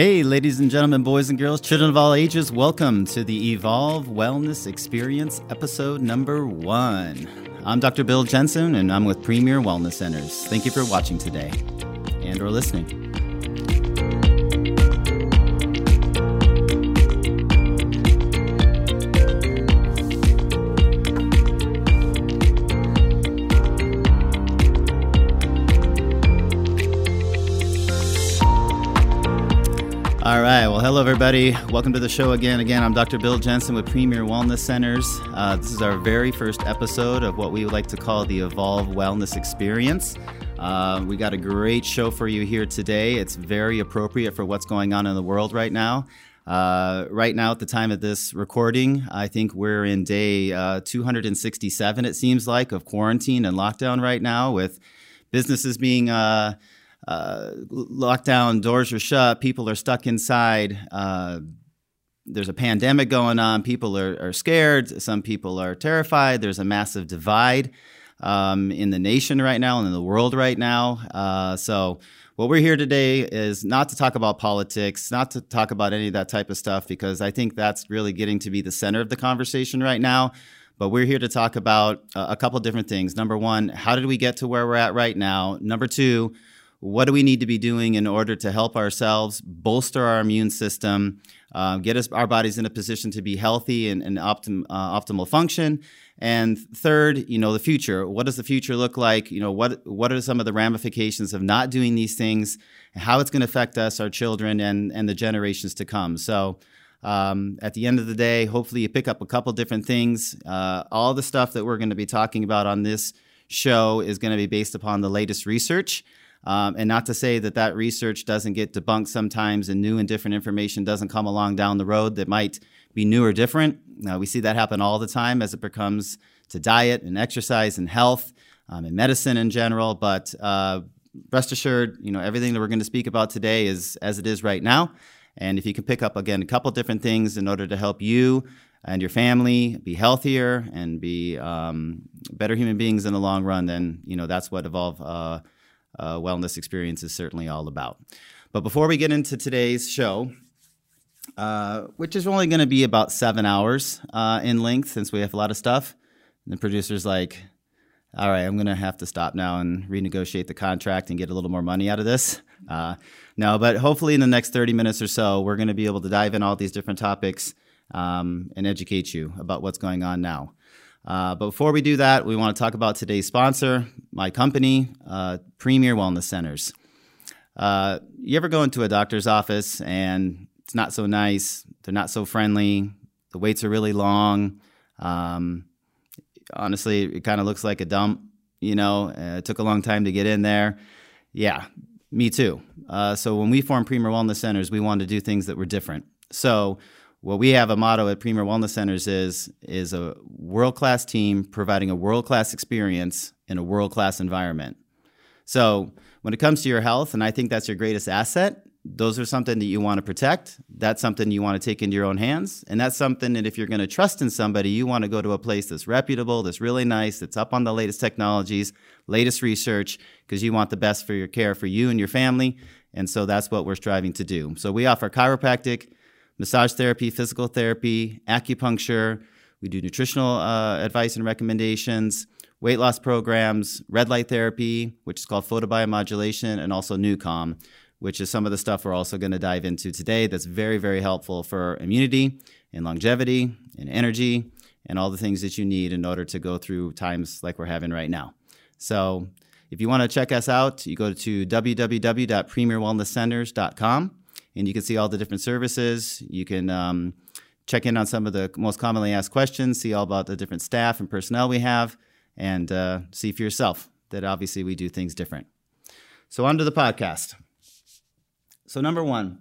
Hey, ladies and gentlemen, boys and girls, children of all ages, welcome to the Evolve Wellness Experience episode number one. I'm Dr. Bill Jensen, and I'm with Premier Wellness Centers. Thank you for watching today and or listening. Hello, everybody. Welcome to the show again. Again, I'm Dr. Bill Jensen with Premier Wellness Centers. Uh, this is our very first episode of what we would like to call the Evolve Wellness Experience. Uh, we got a great show for you here today. It's very appropriate for what's going on in the world right now. Uh, right now, at the time of this recording, I think we're in day uh, 267, it seems like, of quarantine and lockdown right now, with businesses being uh, lockdown, doors are shut, people are stuck inside. Uh, there's a pandemic going on. People are, are, scared. Some people are terrified. There's a massive divide um, in the nation right now and in the world right now. Uh, so, what we're here today is not to talk about politics, not to talk about any of that type of stuff, because I think that's really getting to be the center of the conversation right now. But we're here to talk about a couple different things. Number one, how did we get to where we're at right now? Number two, what do we need to be doing in order to help ourselves bolster our immune system, uh, get us our bodies in a position to be healthy and, and optim, uh, optimal function? And third, you know, the future. What does the future look like? You know, what what are some of the ramifications of not doing these things? How it's going to affect us, our children, and and the generations to come. So. Um, at the end of the day, hopefully, you pick up a couple different things. Uh, all the stuff that we're going to be talking about on this show is going to be based upon the latest research. Um, and not to say that that research doesn't get debunked sometimes and new and different information doesn't come along down the road that might be new or different. We see that happen all the time as it becomes to diet and exercise and health um, and medicine in general. But uh, rest assured, you know, everything that we're going to speak about today is as it is right now. And if you can pick up, again, a couple different things in order to help you and your family be healthier and be um, better human beings in the long run, then, you know, that's what Evolve uh, uh, wellness experience is certainly all about. But before we get into today's show, uh, which is only going to be about seven hours uh, in length since we have a lot of stuff, and the producer's like, all right, I'm going to have to stop now and renegotiate the contract and get a little more money out of this. Uh, no, but hopefully in the next 30 minutes or so, we're going to be able to dive in all these different topics um, and educate you about what's going on now. Uh, but before we do that, we want to talk about today's sponsor, my company, uh, Premier Wellness Centers. Uh, you ever go into a doctor's office and it's not so nice, they're not so friendly, the waits are really long. Um, honestly, it kind of looks like a dump. You know, it took a long time to get in there. Yeah, me too. Uh, so when we formed Premier Wellness Centers, we wanted to do things that were different. So what we have a motto at Premier Wellness Centers is is a world class team providing a world class experience in a world class environment. So when it comes to your health, and I think that's your greatest asset, those are something that you want to protect. That's something you want to take into your own hands. And that's something that if you're going to trust in somebody, you want to go to a place that's reputable, that's really nice, that's up on the latest technologies, latest research, because you want the best for your care for you and your family. And so that's what we're striving to do. So we offer chiropractic, massage therapy, physical therapy, acupuncture. We do nutritional uh, advice and recommendations, weight loss programs, red light therapy, which is called photobiomodulation, and also NuCalm, which is some of the stuff we're also going to dive into today that's very, very helpful for immunity and longevity and energy and all the things that you need in order to go through times like we're having right now. So, if you want to check us out, you go to www.premierwellnesscenters.com and you can see all the different services. You can um, check in on some of the most commonly asked questions, see all about the different staff and personnel we have, and uh, see for yourself that obviously we do things different. So, on to the podcast. So, number one,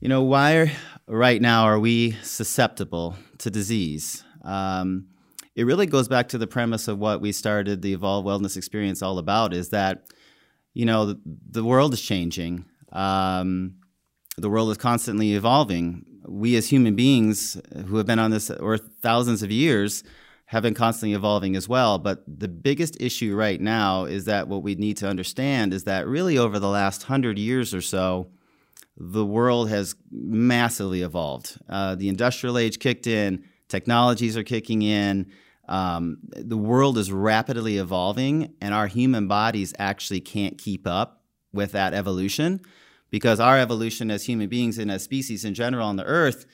you know, why right now are we susceptible to disease? Um, it really goes back to the premise of what we started the Evolve Wellness Experience all about is that, you know, the, the world is changing. Um, the world is constantly evolving. We as human beings who have been on this earth thousands of years have been constantly evolving as well. But the biggest issue right now is that what we need to understand is that really over the last hundred years or so, the world has massively evolved. Uh, the industrial age kicked in, technologies are kicking in. Um, the world is rapidly evolving, and our human bodies actually can't keep up with that evolution because our evolution as human beings and as species in general on the earth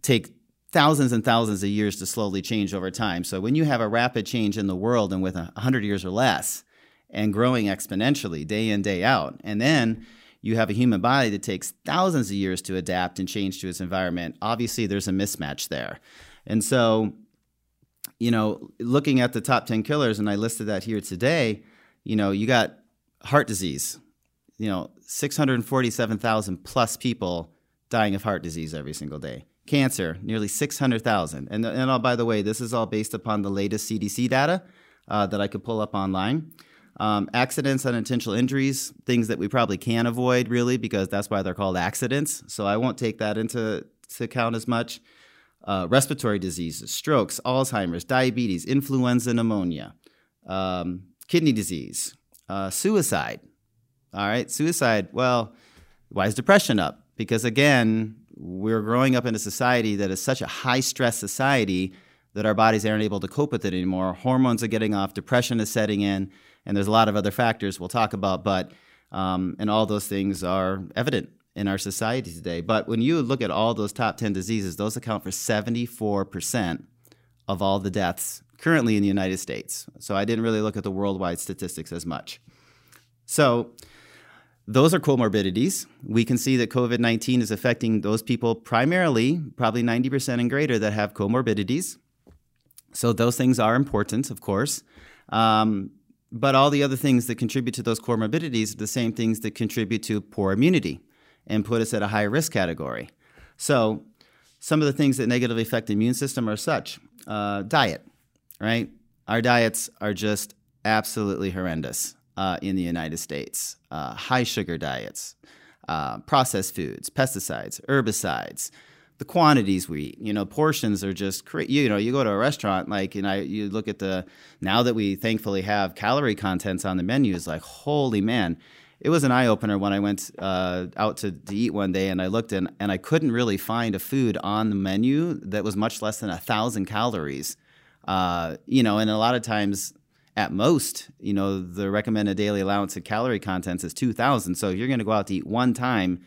take thousands and thousands of years to slowly change over time. So when you have a rapid change in the world and with a 100 years or less and growing exponentially day in day out, and then you have a human body that takes thousands of years to adapt and change to its environment, obviously there's a mismatch there. And so, you know, looking at the top 10 killers, and I listed that here today, you know, you got heart disease, you know, 647,000 plus people dying of heart disease every single day. Cancer, nearly 600,000. And, and all, by the way, this is all based upon the latest CDC data uh, that I could pull up online. Um, accidents, unintentional injuries, things that we probably can avoid, really, because that's why they're called accidents. So I won't take that into account as much. Uh, respiratory diseases, strokes, Alzheimer's, diabetes, influenza, pneumonia, um, kidney disease, uh, suicide. All right, suicide. Well, why is depression up? Because again, we're growing up in a society that is such a high stress society that our bodies aren't able to cope with it anymore. Hormones are getting off, depression is setting in and there's a lot of other factors we'll talk about, but um, and all those things are evident in our society today. But when you look at all those top 10 diseases, those account for 74% of all the deaths currently in the United States. So I didn't really look at the worldwide statistics as much. So those are comorbidities. We can see that COVID 19 is affecting those people primarily, probably 90% and greater, that have comorbidities. So those things are important, of course. Um, but all the other things that contribute to those comorbidities are the same things that contribute to poor immunity and put us at a high risk category. So, some of the things that negatively affect the immune system are such uh, diet, right? Our diets are just absolutely horrendous uh, in the United States. Uh, high sugar diets, uh, processed foods, pesticides, herbicides, the quantities we eat. You know, portions are just crazy. You know, you go to a restaurant, like, and I, you look at the, now that we thankfully have calorie contents on the menus, like, holy man. It was an eye opener when I went uh, out to, to eat one day and I looked in and I couldn't really find a food on the menu that was much less than a thousand calories. Uh, you know, and a lot of times at most, you know, the recommended daily allowance of calorie contents is 2,000. So if you're going to go out to eat one time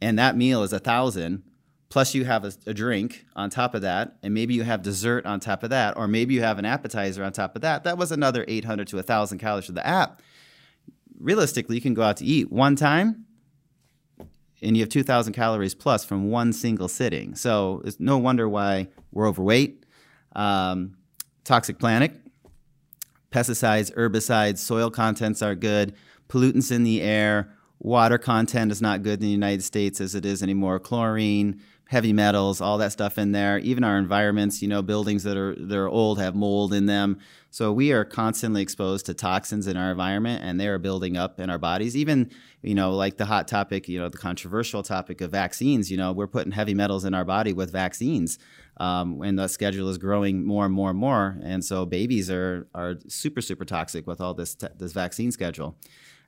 and that meal is a thousand, plus you have a, a, drink on top of that and maybe you have dessert on top of that or maybe you have an appetizer on top of that that was another 800 to 1000 calories for the app. Realistically you can go out to eat one time and you have 2000 calories plus from one single sitting. So it's no wonder why we're overweight. Um, toxic planet pesticides herbicides soil contents are good pollutants in the air water content is not good in the united states as it is anymore chlorine heavy metals, all that stuff in there. Even our environments, you know, buildings that are that are old have mold in them. So we are constantly exposed to toxins in our environment, and they are building up in our bodies. Even you know, like the hot topic, you know, the controversial topic of vaccines. You know, we're putting heavy metals in our body with vaccines. Um, and the schedule is growing more and more and more, and so babies are are super super toxic with all this t- this vaccine schedule.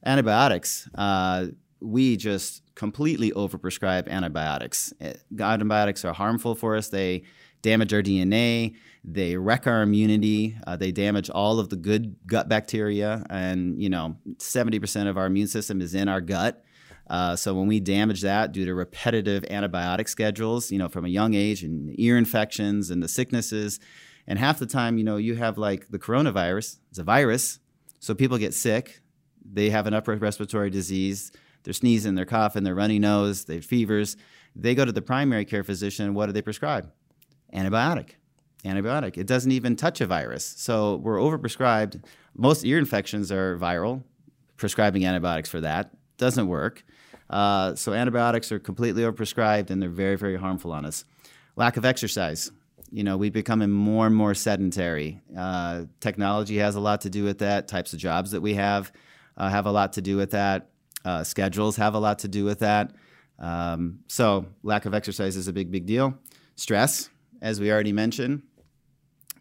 Antibiotics, uh, we just completely overprescribe antibiotics. Eh, antibiotics are harmful for us. They damage our DNA. They wreck our immunity. Uh, they damage all of the good gut bacteria. And, you know, 70% of our immune system is in our gut. Uh, so when we damage that due to repetitive antibiotic schedules, you know, from a young age and ear infections and the sicknesses, and half the time, you know, you have like the coronavirus, it's a virus. So people get sick. They have an upper respiratory disease they're sneezing, they're coughing, they're runny nose, they have fevers. They go to the primary care physician. What do they prescribe? Antibiotic. Antibiotic. It doesn't even touch a virus. So we're overprescribed. Most ear infections are viral. Prescribing antibiotics for that doesn't work. Uh, so antibiotics are completely overprescribed and they're very, very harmful on us. Lack of exercise. You know, we're becoming more and more sedentary. Uh, technology has a lot to do with that. Types of jobs that we have uh, have a lot to do with that. Uh, schedules have a lot to do with that. Um, so, lack of exercise is a big, big deal. Stress, as we already mentioned,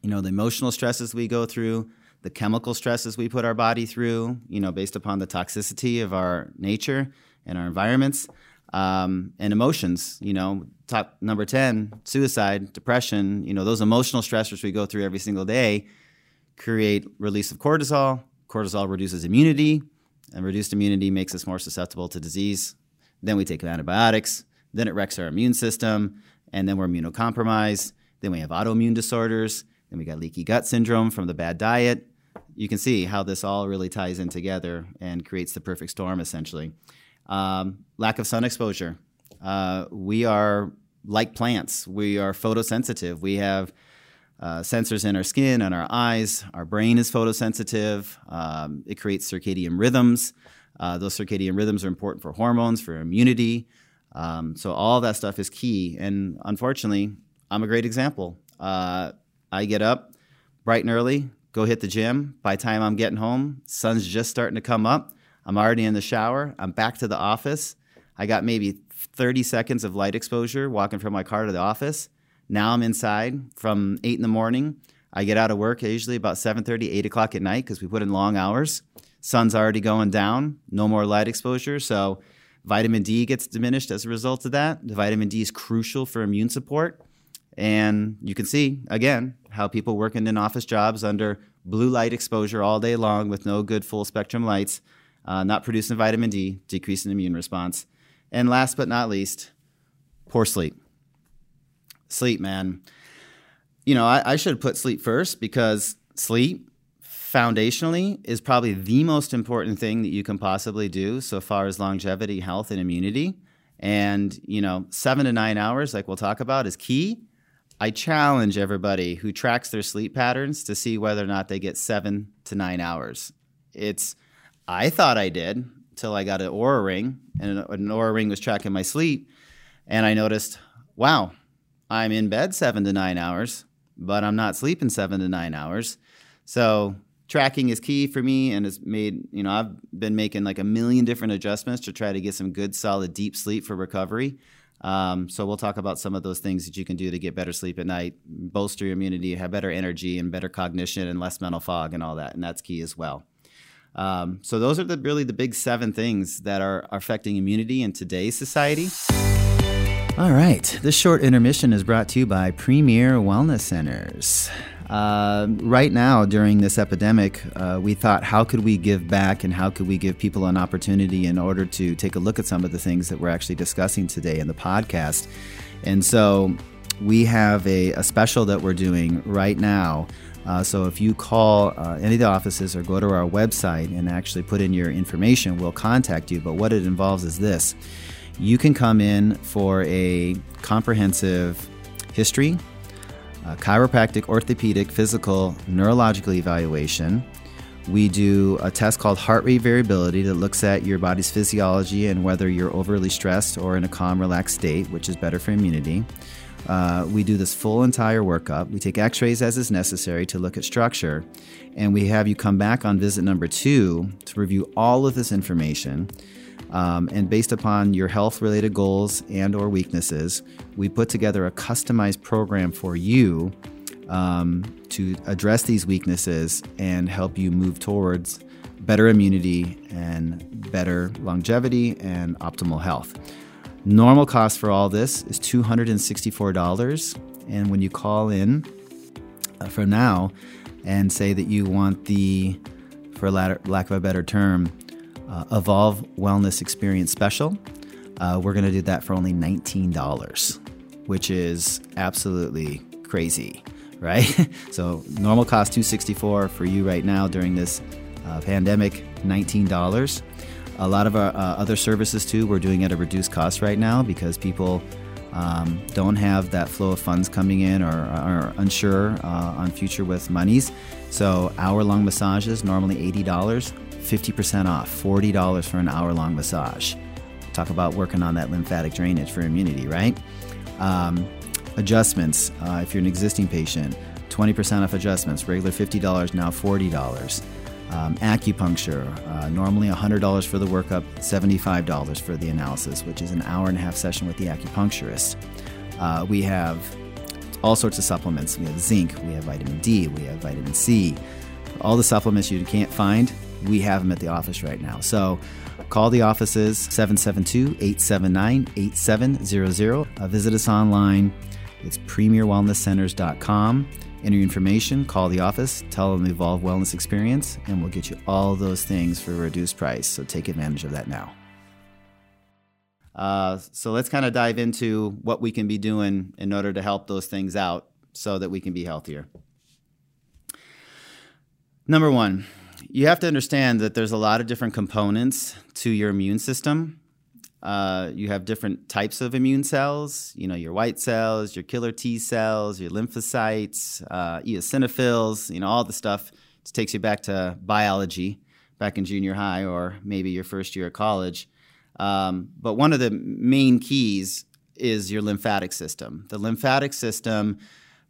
you know, the emotional stresses we go through, the chemical stresses we put our body through, you know, based upon the toxicity of our nature and our environments. Um, and emotions, you know, top number 10, suicide, depression, you know, those emotional stressors we go through every single day create release of cortisol. Cortisol reduces immunity, and reduced immunity makes us more susceptible to disease. Then we take antibiotics, then it wrecks our immune system, and then we're immunocompromised. Then we have autoimmune disorders, then we got leaky gut syndrome from the bad diet. You can see how this all really ties in together and creates the perfect storm essentially. Um, lack of sun exposure. Uh, we are like plants, we are photosensitive. We have uh, sensors in our skin and our eyes. Our brain is photosensitive. Um, it creates circadian rhythms. Uh, those circadian rhythms are important for hormones, for immunity. Um, so all that stuff is key. And unfortunately, I'm a great example. Uh, I get up bright and early, go hit the gym. By the time I'm getting home, sun's just starting to come up. I'm already in the shower. I'm back to the office. I got maybe 30 seconds of light exposure walking from my car to the office. Now I'm inside from 8 in the morning. I get out of work usually about 7.30, 8 o'clock at night because we put in long hours. Sun's already going down, no more light exposure. So vitamin D gets diminished as a result of that. The vitamin D is crucial for immune support. And you can see, again, how people working in office jobs under blue light exposure all day long with no good full spectrum lights, uh, not producing vitamin D, decreasing immune response. And last but not least, poor sleep. Sleep, man. You know, I, I should put sleep first because sleep foundationally is probably the most important thing that you can possibly do so far as longevity, health, and immunity. And, you know, seven to nine hours, like we'll talk about, is key. I challenge everybody who tracks their sleep patterns to see whether or not they get seven to nine hours. It's, I thought I did until I got an Oura ring, and an Oura ring was tracking my sleep. And I noticed, wow, I'm in bed seven to nine hours, but I'm not sleeping seven to nine hours. So tracking is key for me and has made you know i've been making like a million different adjustments to try to get some good solid deep sleep for recovery um, so we'll talk about some of those things that you can do to get better sleep at night bolster your immunity have better energy and better cognition and less mental fog and all that and that's key as well um, so those are the really the big seven things that are, are affecting immunity in today's society all right. This short intermission is brought to you by Premier Wellness Centers. Uh, right now, during this epidemic, uh, we thought, how could we give back and how could we give people an opportunity in order to take a look at some of the things that we're actually discussing today in the podcast? And so we have a, a special that we're doing right now. Uh, so if you call uh, any of the offices or go to our website and actually put in your information, we'll contact you. But what it involves is this you can come in for a comprehensive history, chiropractic, orthopedic, physical, neurological evaluation. We do a test called heart rate variability that looks at your body's physiology and whether you're overly stressed or in a calm, relaxed state, which is better for immunity. Uh, we do this full entire workup. We take x rays as is necessary to look at structure, and we have you come back on visit number two to review all of this information. Um, and based upon your health related goals and or weaknesses we put together a customized program for you um, to address these weaknesses and help you move towards better immunity and better longevity and optimal health. Normal cost for all this is $264 and when you call in uh, for now and say that you want the for lack of a better term uh, Evolve Wellness Experience Special. Uh, we're going to do that for only $19, which is absolutely crazy, right? so normal cost 264 for you right now during this uh, pandemic, $19. A lot of our uh, other services too, we're doing at a reduced cost right now because people um, don't have that flow of funds coming in or are unsure uh, on future with monies. So hour long massages, normally $80 50% off, $40 for an hour long massage. Talk about working on that lymphatic drainage for immunity, right? Um, adjustments, uh, if you're an existing patient, 20% off adjustments, regular $50, now $40. Um, acupuncture, uh, normally $100 for the workup, $75 for the analysis, which is an hour and a half session with the acupuncturist. Uh, we have all sorts of supplements. We have zinc, we have vitamin D, we have vitamin C. All the supplements you can't find we have them at the office right now. So call the offices 772 879 8700. Uh, visit us online. It's premierwellnesscenters.com. Enter your information, call the office, tell them the Evolve Wellness Experience, and we'll get you all those things for a reduced price. So take advantage of that now. Uh, so let's kind of dive into what we can be doing in order to help those things out so that we can be healthier. Number one, you have to understand that there's a lot of different components to your immune system. Uh, you have different types of immune cells, you know, your white cells, your killer T cells, your lymphocytes, uh, eosinophils, you know, all the stuff. It takes you back to biology back in junior high or maybe your first year of college. Um, but one of the main keys is your lymphatic system. The lymphatic system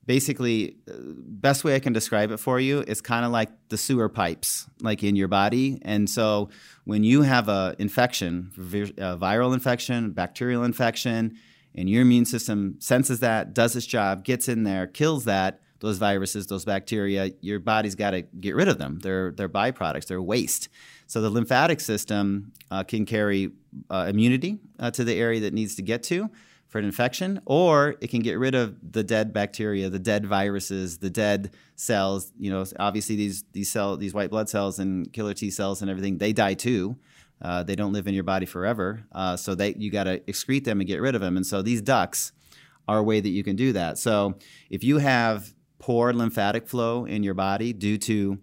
basically uh, best way i can describe it for you is kind of like the sewer pipes like in your body. And so when you have a infection a viral infection bacterial infection and your immune system senses that does its job gets in there kills that those viruses those bacteria your body's got to get rid of them. They're they're byproducts they're waste. So the lymphatic system uh, can carry uh, immunity uh, to the area that needs to get to for an infection, or it can get rid of the dead bacteria, the dead viruses, the dead cells. You know, obviously these these cell these white blood cells and killer T cells and everything they die too. Uh, they don't live in your body forever, uh, so they you got to excrete them and get rid of them. And so these ducts are a way that you can do that. So if you have poor lymphatic flow in your body due to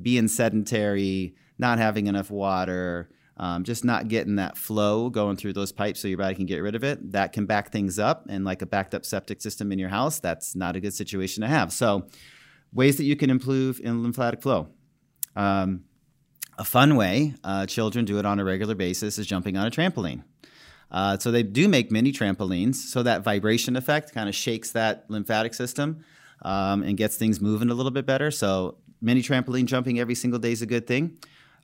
being sedentary, not having enough water, um, just not getting that flow going through those pipes so your body can get rid of it. That can back things up. And like a backed up septic system in your house, that's not a good situation to have. So, ways that you can improve in lymphatic flow. Um, a fun way uh, children do it on a regular basis is jumping on a trampoline. Uh, so they do make mini trampolines, so that vibration effect kind of shakes that lymphatic system um, and gets things moving a little bit better. So mini trampoline jumping every single day is a good thing.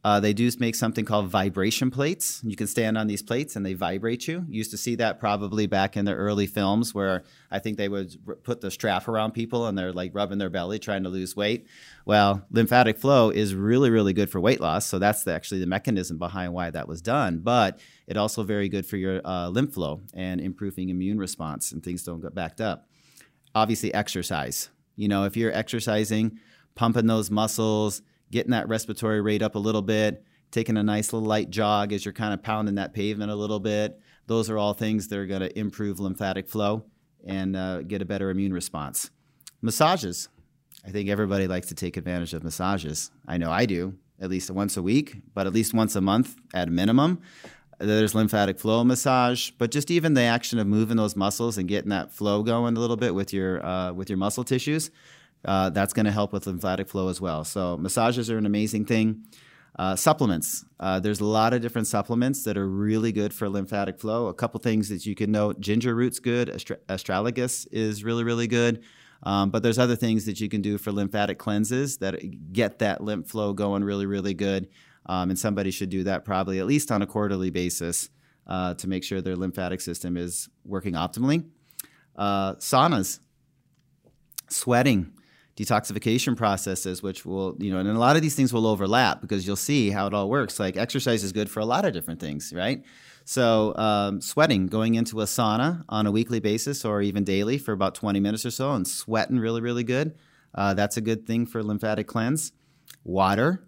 Uh, they do make something called vibration plates. You can stand on these plates and they vibrate you. Used to see that probably back in the early films where I think they would r- put the strap around people and they're like rubbing their belly trying to lose weight. Well, lymphatic flow is really, really good for weight loss. So that's the, actually the mechanism behind why that was done. But it also very good for your uh, lymph flow and improving immune response and things don't get backed up. Obviously, exercise. You know, if you're exercising, pumping those muscles, getting that respiratory rate up a little bit, taking a nice little light jog as you're kind of pounding that pavement a little bit. Those are all things that are going to improve lymphatic flow and uh, get a better immune response. Massages. I think everybody likes to take advantage of massages. I know I do, at least once a week, but at least once a month at a minimum. There's lymphatic flow massage, but just even the action of moving those muscles and getting that flow going a little bit with your uh, with your muscle tissues uh, that's going to help with lymphatic flow as well. So massages are an amazing thing. Uh, supplements. Uh, there's a lot of different supplements that are really good for lymphatic flow. A couple things that you can note: ginger root's good. astragalus is really really good. Um, but there's other things that you can do for lymphatic cleanses that get that lymph flow going really really good. Um, and somebody should do that probably at least on a quarterly basis uh, to make sure their lymphatic system is working optimally. Uh, saunas, sweating detoxification processes, which will, you know, and a lot of these things will overlap because you'll see how it all works. Like exercise is good for a lot of different things, right? So, um, sweating, going into a sauna on a weekly basis or even daily for about 20 minutes or so and sweating really, really good. Uh, that's a good thing for lymphatic cleanse. Water.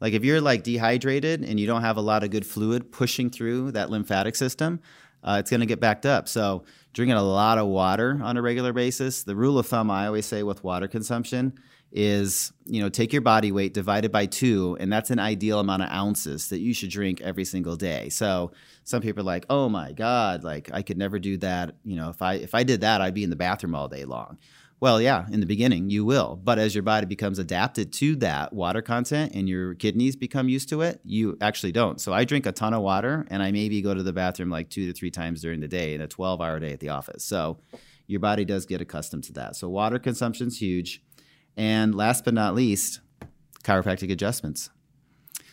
Like if you're like dehydrated and you don't have a lot of good fluid pushing through that lymphatic system, uh, it's going to get backed up. So, drinking a lot of water on a regular basis. The rule of thumb I always say with water consumption is, you know, take your body weight divided by two, and that's an ideal amount of ounces that you should drink every single day. So, some people are like, "Oh my God, like I could never do that." You know, if I if I did that, I'd be in the bathroom all day long. Well, yeah, in the beginning you will, but as your body becomes adapted to that water content and your kidneys become used to it, you actually don't. So I drink a ton of water and I maybe go to the bathroom like 2 to 3 times during the day in a 12-hour day at the office. So your body does get accustomed to that. So water consumption is huge. And last but not least, chiropractic adjustments.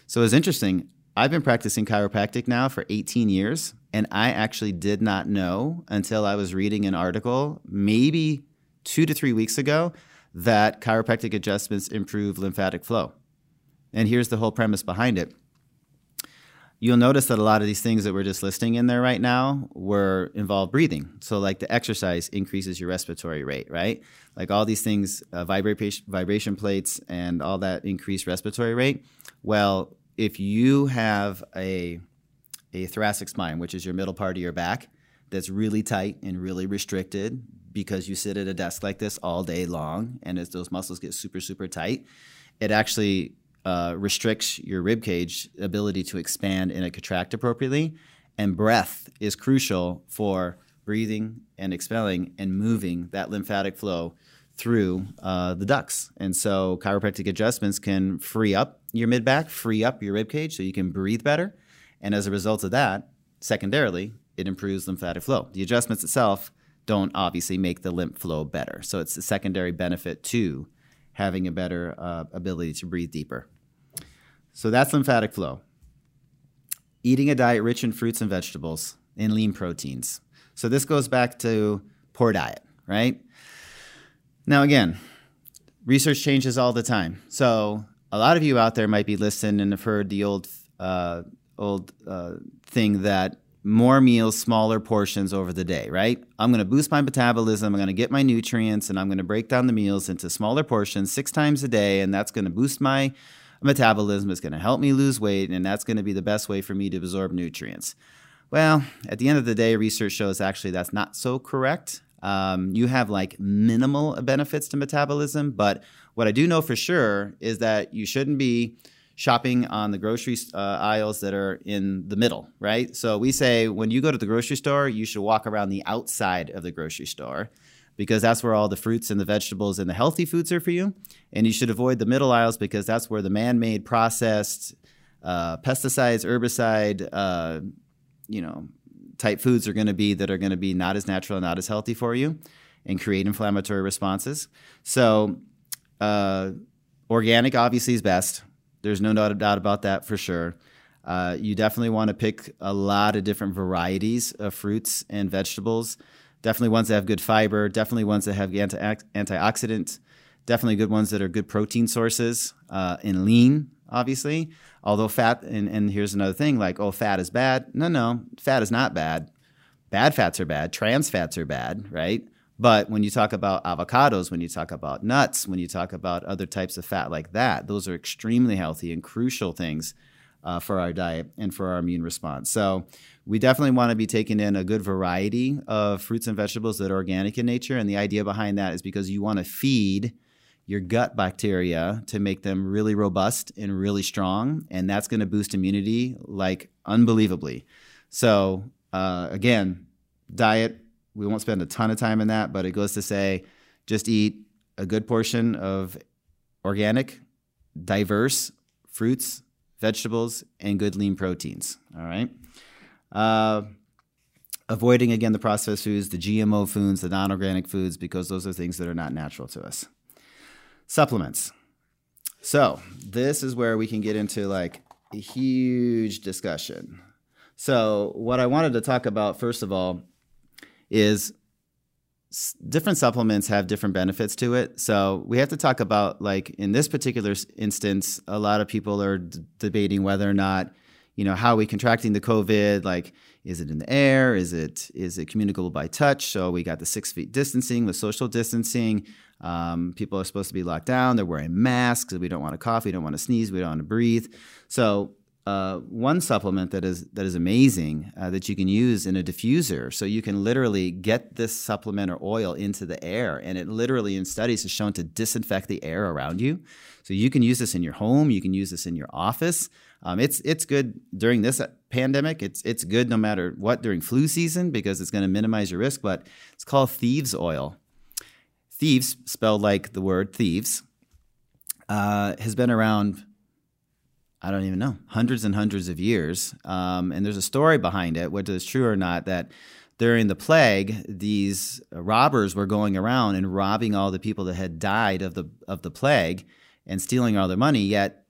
So it's interesting. I've been practicing chiropractic now for 18 years, and I actually did not know until I was reading an article, maybe two to three weeks ago that chiropractic adjustments improve lymphatic flow. And here's the whole premise behind it. You'll notice that a lot of these things that we're just listing in there right now were involve breathing. So, like the exercise increases your respiratory rate, right? Like all these things, uh, vibration, vibration plates, and all that increased respiratory rate. Well, if you have a a thoracic spine, which is your middle part of your back, that's really tight and really restricted because you sit at a desk like this all day long, and as those muscles get super super tight, it actually uh, restricts your rib cage ability to expand and contract appropriately. And breath is crucial for breathing and expelling and moving that lymphatic flow through uh, the ducts. And so chiropractic adjustments can free up your mid back, free up your rib cage so you can breathe better. And as a result of that, secondarily, it improves lymphatic flow. The adjustments itself don't obviously make the lymph flow better. So it's a secondary benefit to having a better uh, ability to breathe deeper. So that's lymphatic flow. Eating a diet rich in fruits and vegetables and lean proteins. So this goes back to poor diet, right? Now, again, research changes all the time. So a lot of you out there might be listening and have heard the old, uh, old uh, thing that more meals, smaller portions over the day, right? I'm going to boost my metabolism. I'm going to get my nutrients, and I'm going to break down the meals into smaller portions six times a day, and that's going to boost my metabolism. It's going to help me lose weight, and that's going to be the best way for me to absorb nutrients. Well, at the end of the day, research shows actually that's not so correct. Um, you have like minimal benefits to metabolism, but what I do know for sure is that you shouldn't be shopping on the grocery uh, aisles that are in the middle, right? So we say when you go to the grocery store, you should walk around the outside of the grocery store because that's where all the fruits and the vegetables and the healthy foods are for you. And you should avoid the middle aisles because that's where the man made processed uh, pesticides, herbicide, uh, you know, type foods are going to be that are going to be not as natural and not as healthy for you and create inflammatory responses. So, uh, organic obviously is best. There's no doubt about that for sure. Uh, you definitely want to pick a lot of different varieties of fruits and vegetables. Definitely ones that have good fiber. Definitely ones that have anti- antioxidant. Definitely good ones that are good protein sources uh, and lean, obviously. Although fat, and, and here's another thing like, oh, fat is bad. No, no, fat is not bad. Bad fats are bad. Trans fats are bad, right? But when you talk about avocados, when you talk about nuts, when you talk about other types of fat like that, those are extremely healthy and crucial things uh, for our diet and for our immune response. So we definitely want to be taking in a good variety of fruits and vegetables that are organic in nature. And the idea behind that is because you want to feed your gut bacteria to make them really robust and really strong. And that's going to boost immunity like unbelievably. So, uh, again, diet we won't spend a ton of time in that, but it goes to say just eat a good portion of organic, diverse fruits, vegetables, and good lean proteins. All right. Uh, avoiding again the processed foods, the GMO foods, the non organic foods, because those are things that are not natural to us. Supplements. So, this is where we can get into like a huge discussion. So, what I wanted to talk about, first of all, is different supplements have different benefits to it. So we have to talk about like in this particular instance, a lot of people are d- debating whether or not you know how are we contracting the COVID? Like, is it in the air? Is it is it communicable by touch? So we got the six feet distancing, the social distancing. Um, people are supposed to be locked down. They're wearing masks. We don't want to cough. We don't want to sneeze. We don't want to breathe. So uh, one supplement that is that is amazing uh, that you can use in a diffuser. So you can literally get this supplement or oil into the air, and it literally in studies has shown to disinfect the air around you. So you can use this in your home. You can use this in your office. Um, it's it's good during this pandemic. It's it's good no matter what during flu season because it's going to minimize your risk. But it's called thieves oil. Thieves, spelled like the word thieves, uh, has been around I don't even know, hundreds and hundreds of years. Um, and there's a story behind it, whether it's true or not, that during the plague, these robbers were going around and robbing all the people that had died of the of the plague and stealing all their money. Yet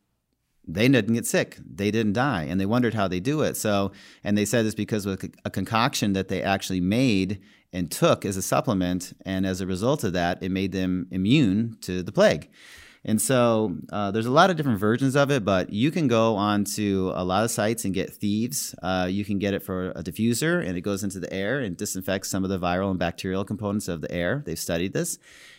they didn't get sick; they didn't die, and they wondered how they do it. So, and they said it's because of a concoction that they actually made and took as a supplement, and as a result of that, it made them immune to the plague. And so uh, there's a lot of different versions of it, but you can go onto a lot of sites and get thieves. Uh, you can get it for a diffuser, and it goes into the air and disinfects some of the viral and bacterial components of the air. They've studied this.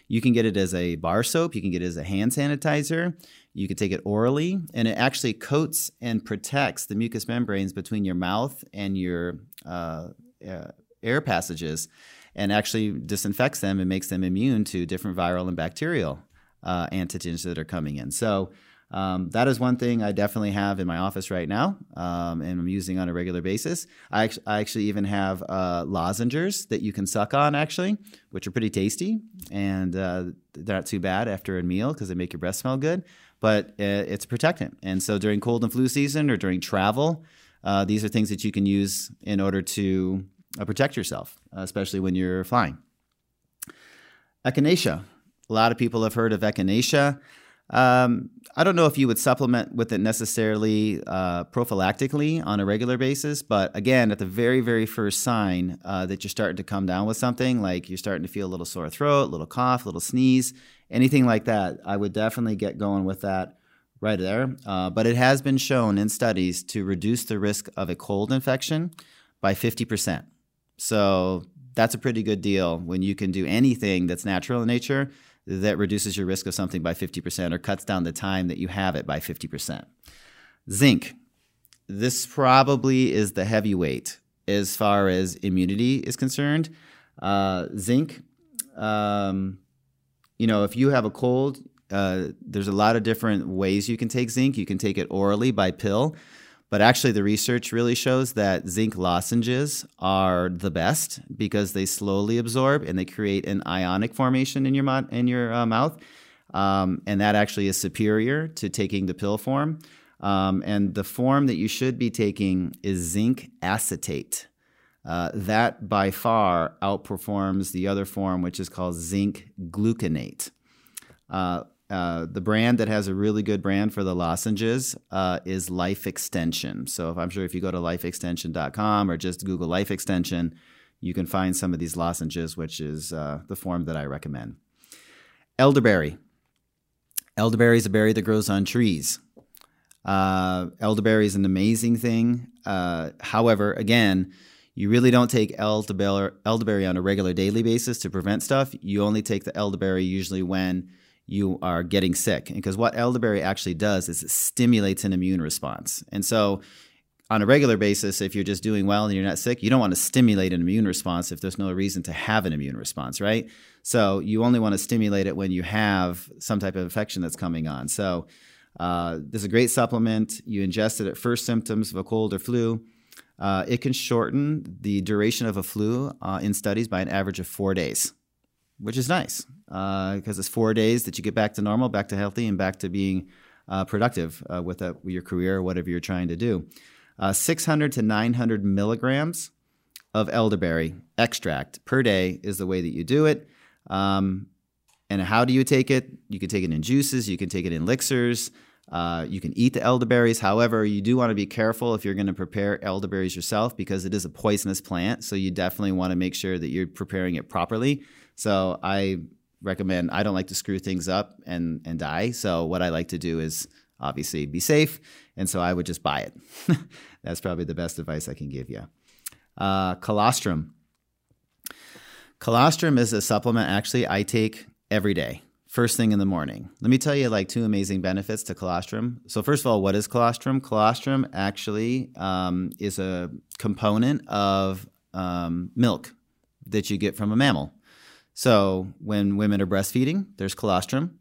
You can get it as a bar soap. You can get it as a hand sanitizer. You can take it orally, and it actually coats and protects the mucous membranes between your mouth and your uh, uh air passages, and actually disinfects them and makes them immune to different viral and bacterial uh, antigens that are coming in. So um, that is one thing I definitely have in my office right now, um, and I'm using on a regular basis. I, actually, I actually even have uh, lozengers that you can suck on, actually, which are pretty tasty, and uh, they're not too bad after a meal because they make your breath smell good. But uh, it's a protectant, and so during cold and flu season or during travel, uh, these are things that you can use in order to uh, protect yourself, especially when you're flying. Echinacea. A lot of people have heard of echinacea. Um, I don't know if you would supplement with it necessarily uh, prophylactically on a regular basis, but again, at the very, very first sign uh, that you're starting to come down with something, like you're starting to feel a little sore throat, a little cough, a little sneeze, anything like that, I would definitely get going with that right there. Uh, but it has been shown in studies to reduce the risk of a cold infection by 50%. So that's a pretty good deal when you can do anything that's natural in nature that reduces your risk of something by 50% or cuts down the time that you have it by 50%. Zinc. This probably is the heavyweight as far as immunity is concerned. Uh, zinc, um, you know, if you have a cold, uh, there's a lot of different ways you can take zinc. You can take it orally by pill. But actually, the research really shows that zinc lozenges are the best because they slowly absorb and they create an ionic formation in your, mo- in your uh, mouth. Um, and that actually is superior to taking the pill form. Um, and the form that you should be taking is zinc acetate. Uh, that by far outperforms the other form, which is called zinc gluconate. Uh, uh, the brand that has a really good brand for the lozenges uh, is Life Extension. So if, I'm sure if you go to lifeextension.com or just Google Life Extension, you can find some of these lozenges, which is uh, the form that I recommend. Elderberry. Elderberry is a berry that grows on trees. Uh, elderberry is an amazing thing. Uh, however, again, you really don't take elderberry, elderberry on a regular daily basis to prevent stuff. You only take the elderberry usually when you are getting sick. Because what elderberry actually does is it stimulates an immune response. And so, on a regular basis, if you're just doing well and you're not sick, you don't want to stimulate an immune response if there's no reason to have an immune response, right? So, you only want to stimulate it when you have some type of infection that's coming on. So, uh, this is a great supplement. You ingest it at first symptoms of a cold or flu. Uh, it can shorten the duration of a flu uh, in studies by an average of four days, which is nice because uh, it's four days that you get back to normal, back to healthy, and back to being uh, productive uh, with, a, your career or whatever you're trying to do. Uh, 600 to 900 milligrams of elderberry extract per day is the way that you do it. Um, and how do you take it? You can take it in juices, you can take it in elixirs. Uh, you can eat the elderberries. However, you do want to be careful if you're going to prepare elderberries yourself because it is a poisonous plant. So you definitely want to make sure that you're preparing it properly. So I recommend I don't like to screw things up and and die. So what I like to do is obviously be safe, and so I would just buy it. That's probably the best advice I can give you. Uh, colostrum. Colostrum is a supplement actually I take every day, first thing in the morning. Let me tell you like two amazing benefits to colostrum. So first of all, what is colostrum? Colostrum actually um, is a component of um, milk that you get from a mammal. So when women are breastfeeding, there's colostrum.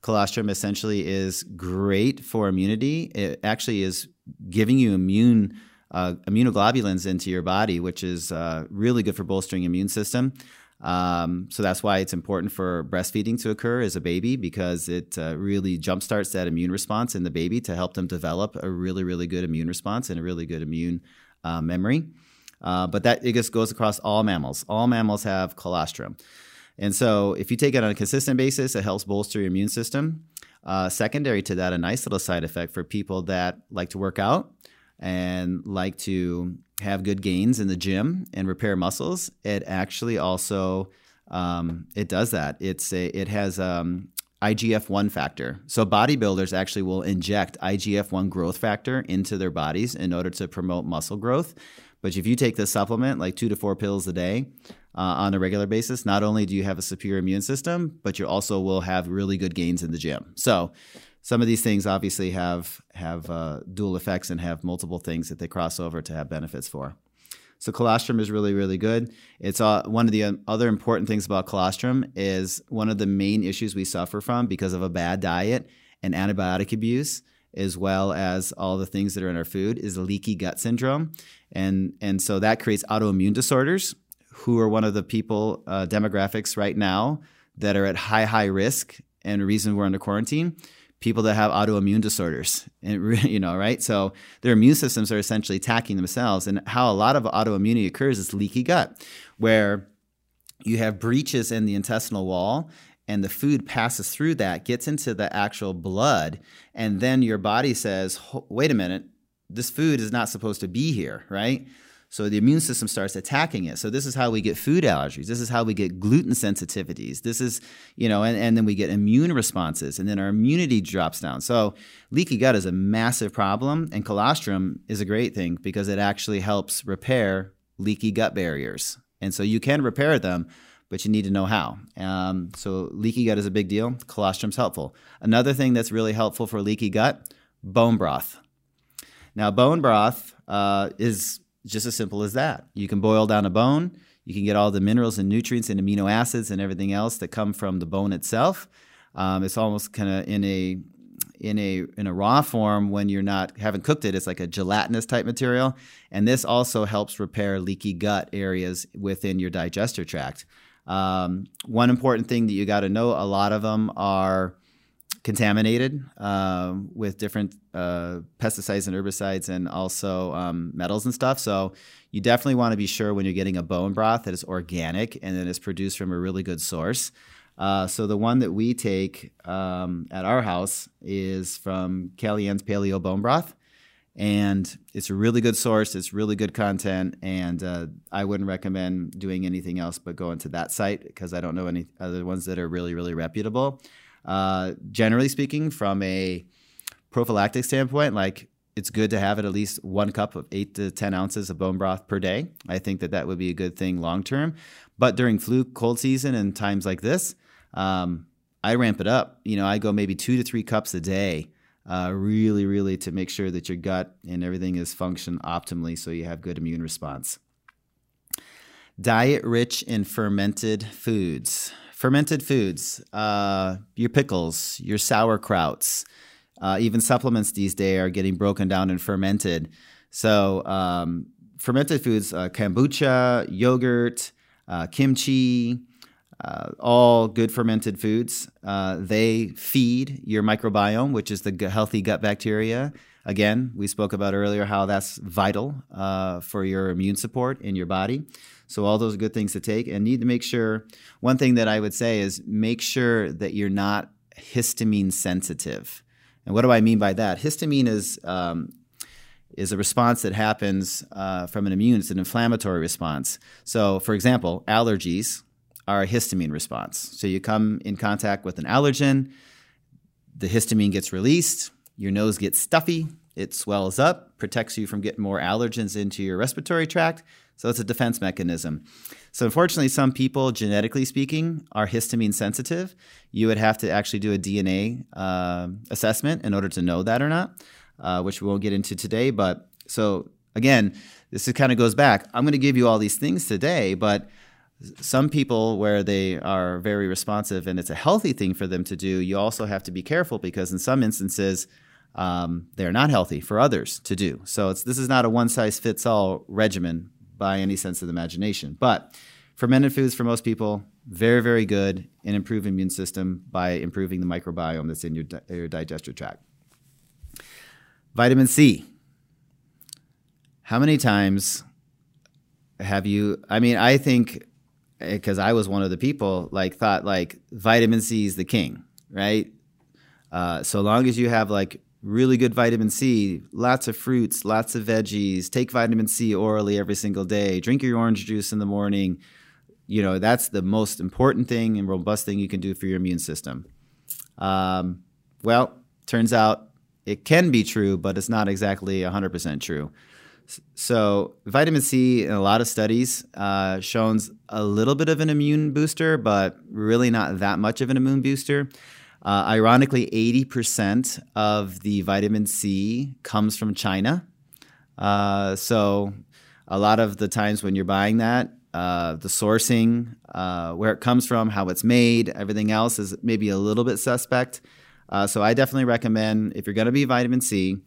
Colostrum essentially is great for immunity. It actually is giving you immune uh, immunoglobulins into your body, which is uh, really good for bolstering immune system. Um, so that's why it's important for breastfeeding to occur as a baby because it uh, really jumpstarts that immune response in the baby to help them develop a really, really good immune response and a really good immune uh, memory. Uh, but that it just goes across all mammals. All mammals have colostrum. And so, if you take it on a consistent basis, it helps bolster your immune system. Uh, secondary to that, a nice little side effect for people that like to work out and like to have good gains in the gym and repair muscles. It actually also um, it does that. It's a, it has um, IGF 1 factor. So, bodybuilders actually will inject IGF 1 growth factor into their bodies in order to promote muscle growth. But if you take this supplement, like two to four pills a day uh, on a regular basis, not only do you have a superior immune system, but you also will have really good gains in the gym. So, some of these things obviously have have uh, dual effects and have multiple things that they cross over to have benefits for. So colostrum is really, really good. It's uh, one of the um, other important things about colostrum is one of the main issues we suffer from because of a bad diet and antibiotic abuse, as well as all the things that are in our food, is leaky gut syndrome, and and so that creates autoimmune disorders. Who are one of the people uh, demographics right now that are at high, high risk, and reason we're under quarantine people that have autoimmune disorders. And you know right? So their immune systems are essentially attacking themselves. And how a lot of autoimmunity occurs is leaky gut where you have breaches in the intestinal wall and the food passes through that gets into the actual blood. And then your body says wait a minute. This food is not supposed to be here right so the immune system starts attacking it. So this is how we get food allergies. This is how we get gluten sensitivities. This is, you know, and, and then we get immune responses and then our immunity drops down. So leaky gut is a massive problem and colostrum is a great thing because it actually helps repair leaky gut barriers. And so you can repair them, but you need to know how. Um, so leaky gut is a big deal. Colostrum's helpful. Another thing that's really helpful for leaky gut, bone broth. Now, bone broth uh, is just as simple as that. You can boil down a bone. You can get all the minerals and nutrients and amino acids and everything else that come from the bone itself. Um, it's almost kind of in a in a in a raw form when you're not haven't cooked it. It's like a gelatinous type material, and this also helps repair leaky gut areas within your digester tract. Um, one important thing that you got to know: a lot of them are contaminated uh, with different uh, pesticides and herbicides and also um, metals and stuff. So you definitely want to be sure when you're getting a bone broth that it's organic and that it's produced from a really good source. Uh, so the one that we take um, at our house is from Kellyann's Paleo Bone Broth. And it's a really good source. It's really good content, and uh, I wouldn't recommend doing anything else but going to that site because I don't know any other ones that are really, really reputable. Uh, generally speaking, from a prophylactic standpoint, like it's good to have at least one cup of eight to 10 ounces of bone broth per day. I think that that would be a good thing long term. But during flu cold season and times like this, um, I ramp it up. You know, I go maybe two to three cups a day, uh, really, really to make sure that your gut and everything is function optimally so you have good immune response. Diet rich in fermented foods fermented foods, uh, your pickles, your sauerkrauts, uh, even supplements these days are getting broken down and fermented. So, um, fermented foods, uh, kombucha, yogurt, uh, kimchi, uh, all good fermented foods. Uh, they feed your microbiome, which is the healthy gut bacteria. Again, we spoke about earlier how that's vital for your immune support in your body. So all those good things to take and need to make sure. One thing that I would say is make sure that you're not histamine sensitive. And what do I mean by that? Histamine is um, is a response that happens uh, from an immune. It's an inflammatory response. So, for example, allergies are a histamine response. So you come in contact with an allergen, the histamine gets released, your nose gets stuffy, it swells up, protects you from getting more allergens into your respiratory tract. So it's a defense mechanism. So unfortunately, some people, genetically speaking, are histamine sensitive. You would have to actually do a DNA uh, assessment in order to know that or not, uh, which we won't get into today. But so again, this kind of goes back. I'm going to give you all these things today, but some people where they are very responsive and it's a healthy thing for them to do, you also have to be careful because in some instances, um, they're not healthy for others to do. So this is not a one size fits all regimen by any sense of the imagination. But fermented foods for most people, very, very good and improve immune system by improving the microbiome that's in your, your digestive tract. Vitamin C. How many times have you? I mean, I think because I was one of the people like thought like vitamin C is the king, right? Uh, so long as you have like really good vitamin C, lots of fruits, lots of veggies, take vitamin C orally every single day, drink your orange juice in the morning. You know, that's the most important thing and robust thing you can do for your immune system. Um, well, turns out it can be true, but it's not exactly 100% true. So, vitamin C in a lot of studies uh, shows a little bit of an immune booster, but really not that much of an immune booster. Uh, ironically, 80% of the vitamin C comes from China. Uh, so, a lot of the times when you're buying that, uh, the sourcing, uh, where it comes from, how it's made, everything else is maybe a little bit suspect. Uh, so, I definitely recommend if you're going to be vitamin C,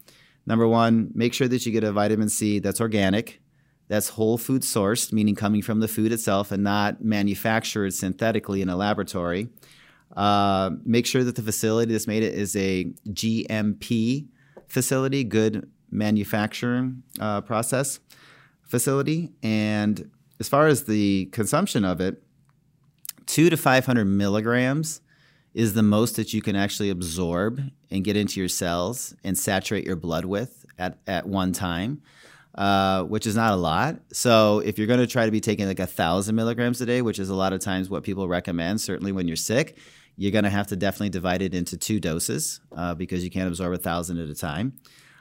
number one, make sure that you get a vitamin C that's organic, that's whole food sourced, meaning coming from the food itself and not manufactured synthetically in a laboratory. Uh, make sure that the facility that's made it is a GMP facility, good manufacturing uh, process facility. And as far as the consumption of it, two to 500 milligrams is the most that you can actually absorb and get into your cells and saturate your blood with at, at one time. Uh, which is not a lot. So if you're going to try to be taking like a thousand milligrams a day, which is a lot of times what people recommend, certainly when you're sick, you're going to have to definitely divide it into two doses uh, because you can't absorb a thousand at a time.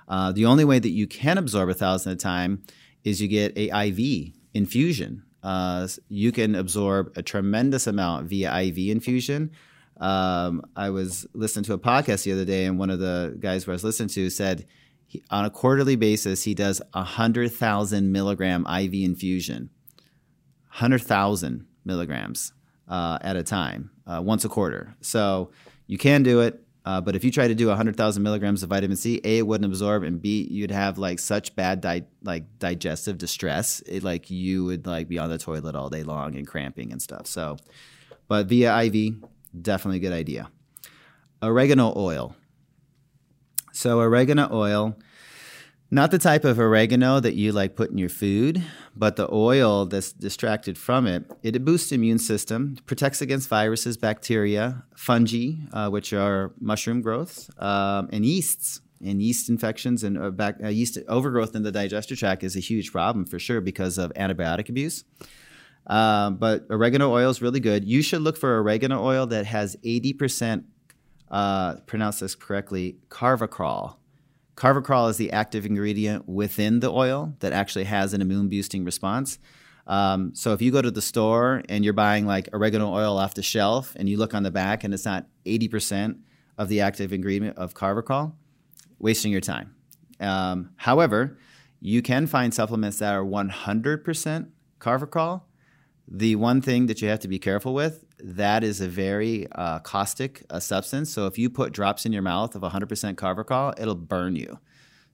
Uh, the only way that you can absorb a thousand at a time is you get a IV infusion. Uh, you can absorb a tremendous amount via IV infusion. Um, I was listening to a podcast the other day, and one of the guys who I was listening to said he, on a quarterly basis he does a hundred thousand milligram IV infusion, hundred thousand milligrams uh, at a time, uh, once a quarter. So you can do it. Uh, but if you try to do 100,000 milligrams of vitamin C, A, it wouldn't absorb, and B, you'd have like such bad di- like digestive distress, it, like you would like be on the toilet all day long and cramping and stuff. So, but via IV, definitely a good idea. Oregano oil. So oregano oil not the type of oregano that you like put in your food, but the oil that's distracted from it. It boosts immune system, protects against viruses, bacteria, fungi, uh, which are mushroom growths, um, and yeasts. And yeast infections and uh, back, uh, yeast overgrowth in the digestive tract is a huge problem for sure because of antibiotic abuse. Um, but oregano oil is really good. You should look for oregano oil that has 80%, uh, pronounce this correctly, carvacrol Carvacrol is the active ingredient within the oil that actually has an immune boosting response. Um, so if you go to the store and you're buying like oregano oil off the shelf and you look on the back and it's not 80% of the active ingredient of carvacrol, wasting your time. Um, however, you can find supplements that are 100% carvacrol. The one thing that you have to be careful with that is a very uh, caustic uh, substance. So if you put drops in your mouth of 100% carvacrol, it'll burn you.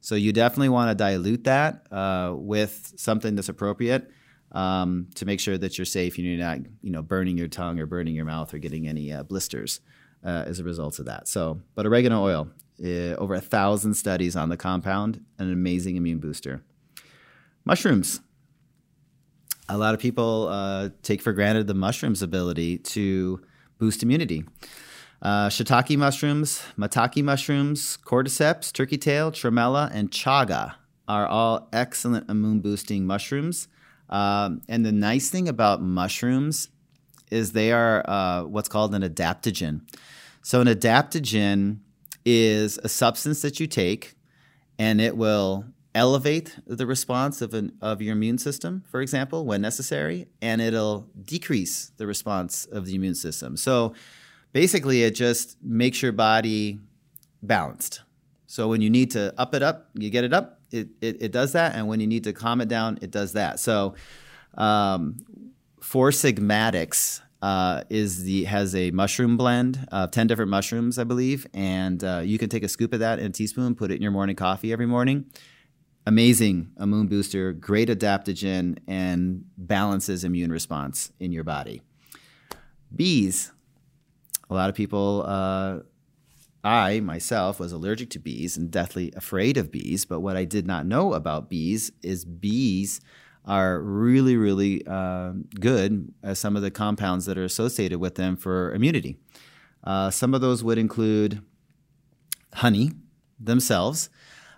So you definitely want to dilute that uh, with something that's appropriate um, to make sure that you're safe and you're not, you know, burning your tongue or burning your mouth or getting any uh, blisters uh, as a result of that. So, but oregano oil, uh, over a thousand studies on the compound, an amazing immune booster. Mushrooms a lot of people uh, take for granted the mushroom's ability to boost immunity. Uh, shiitake mushrooms, maitake mushrooms, cordyceps, turkey tail, tremella, and chaga are all excellent immune boosting mushrooms. Um, and the nice thing about mushrooms is they are uh, what's called an adaptogen. So, an adaptogen is a substance that you take and it will elevate the response of, an, of your immune system, for example, when necessary, and it'll decrease the response of the immune system. So basically, it just makes your body balanced. So when you need to up it up, you get it up, it, it, it does that. And when you need to calm it down, it does that. So um, Four Sigmatics uh, is the has a mushroom blend of 10 different mushrooms, I believe. And uh, you can take a scoop of that in a teaspoon, put it in your morning coffee every morning amazing immune booster, great adaptogen, and balances immune response in your body. Bees. A lot of people, uh, I myself was allergic to bees and deathly afraid of bees. But what I did not know about bees is bees are really, really uh, good as some of the compounds that are associated with them for immunity. Uh, some of those would include honey themselves.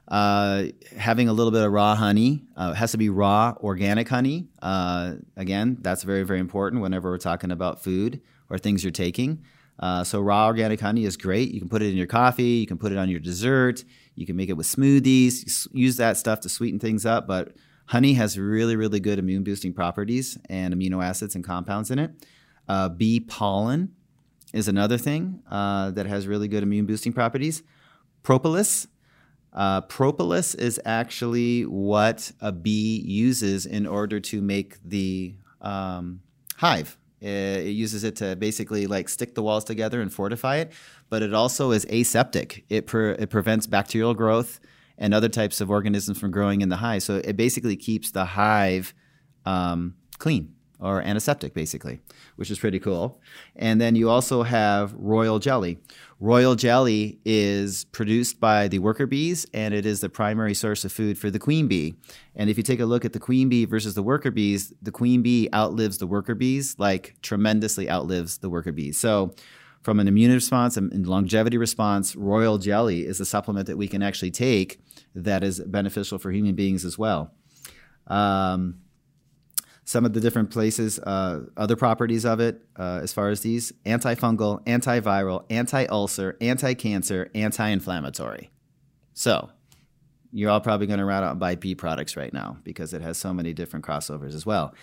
Uh, having a little bit of raw honey uh, has to be raw organic honey. Uh, again, that's very very important whenever we're talking about food or things you're taking. Uh, so raw organic honey is great. You can put it in your coffee. You can put it on your dessert. You can make it with smoothies. Use that stuff to sweeten things up. But honey has really, really good immune boosting properties and amino acids and compounds in it. Uh, bee pollen is another thing that has really good immune boosting properties. Propolis. Uh, propolis is actually what a bee uses in order to make the um, hive. It uses it to basically like stick the walls together and fortify it, but it also is aseptic. It, pre- it prevents bacterial growth and other types of organisms from growing in the hive. So it basically keeps the hive um, clean or antiseptic, basically, which is pretty cool. And then you also have royal jelly. Royal jelly is produced by the worker bees, and it is the primary source of food for the queen bee. And if you take a look at the queen bee versus the worker bees, the queen bee outlives the worker bees, like tremendously outlives the worker bees. So, from an immune response and longevity response, royal jelly is a supplement that we can actually take that is beneficial for human beings as well. Um, some of the different places, uh, other properties of it, uh, as far as these antifungal, antiviral, anti ulcer, anti cancer, anti inflammatory. So, you're all probably going to run out and buy bee products right now because it has so many different crossovers as well.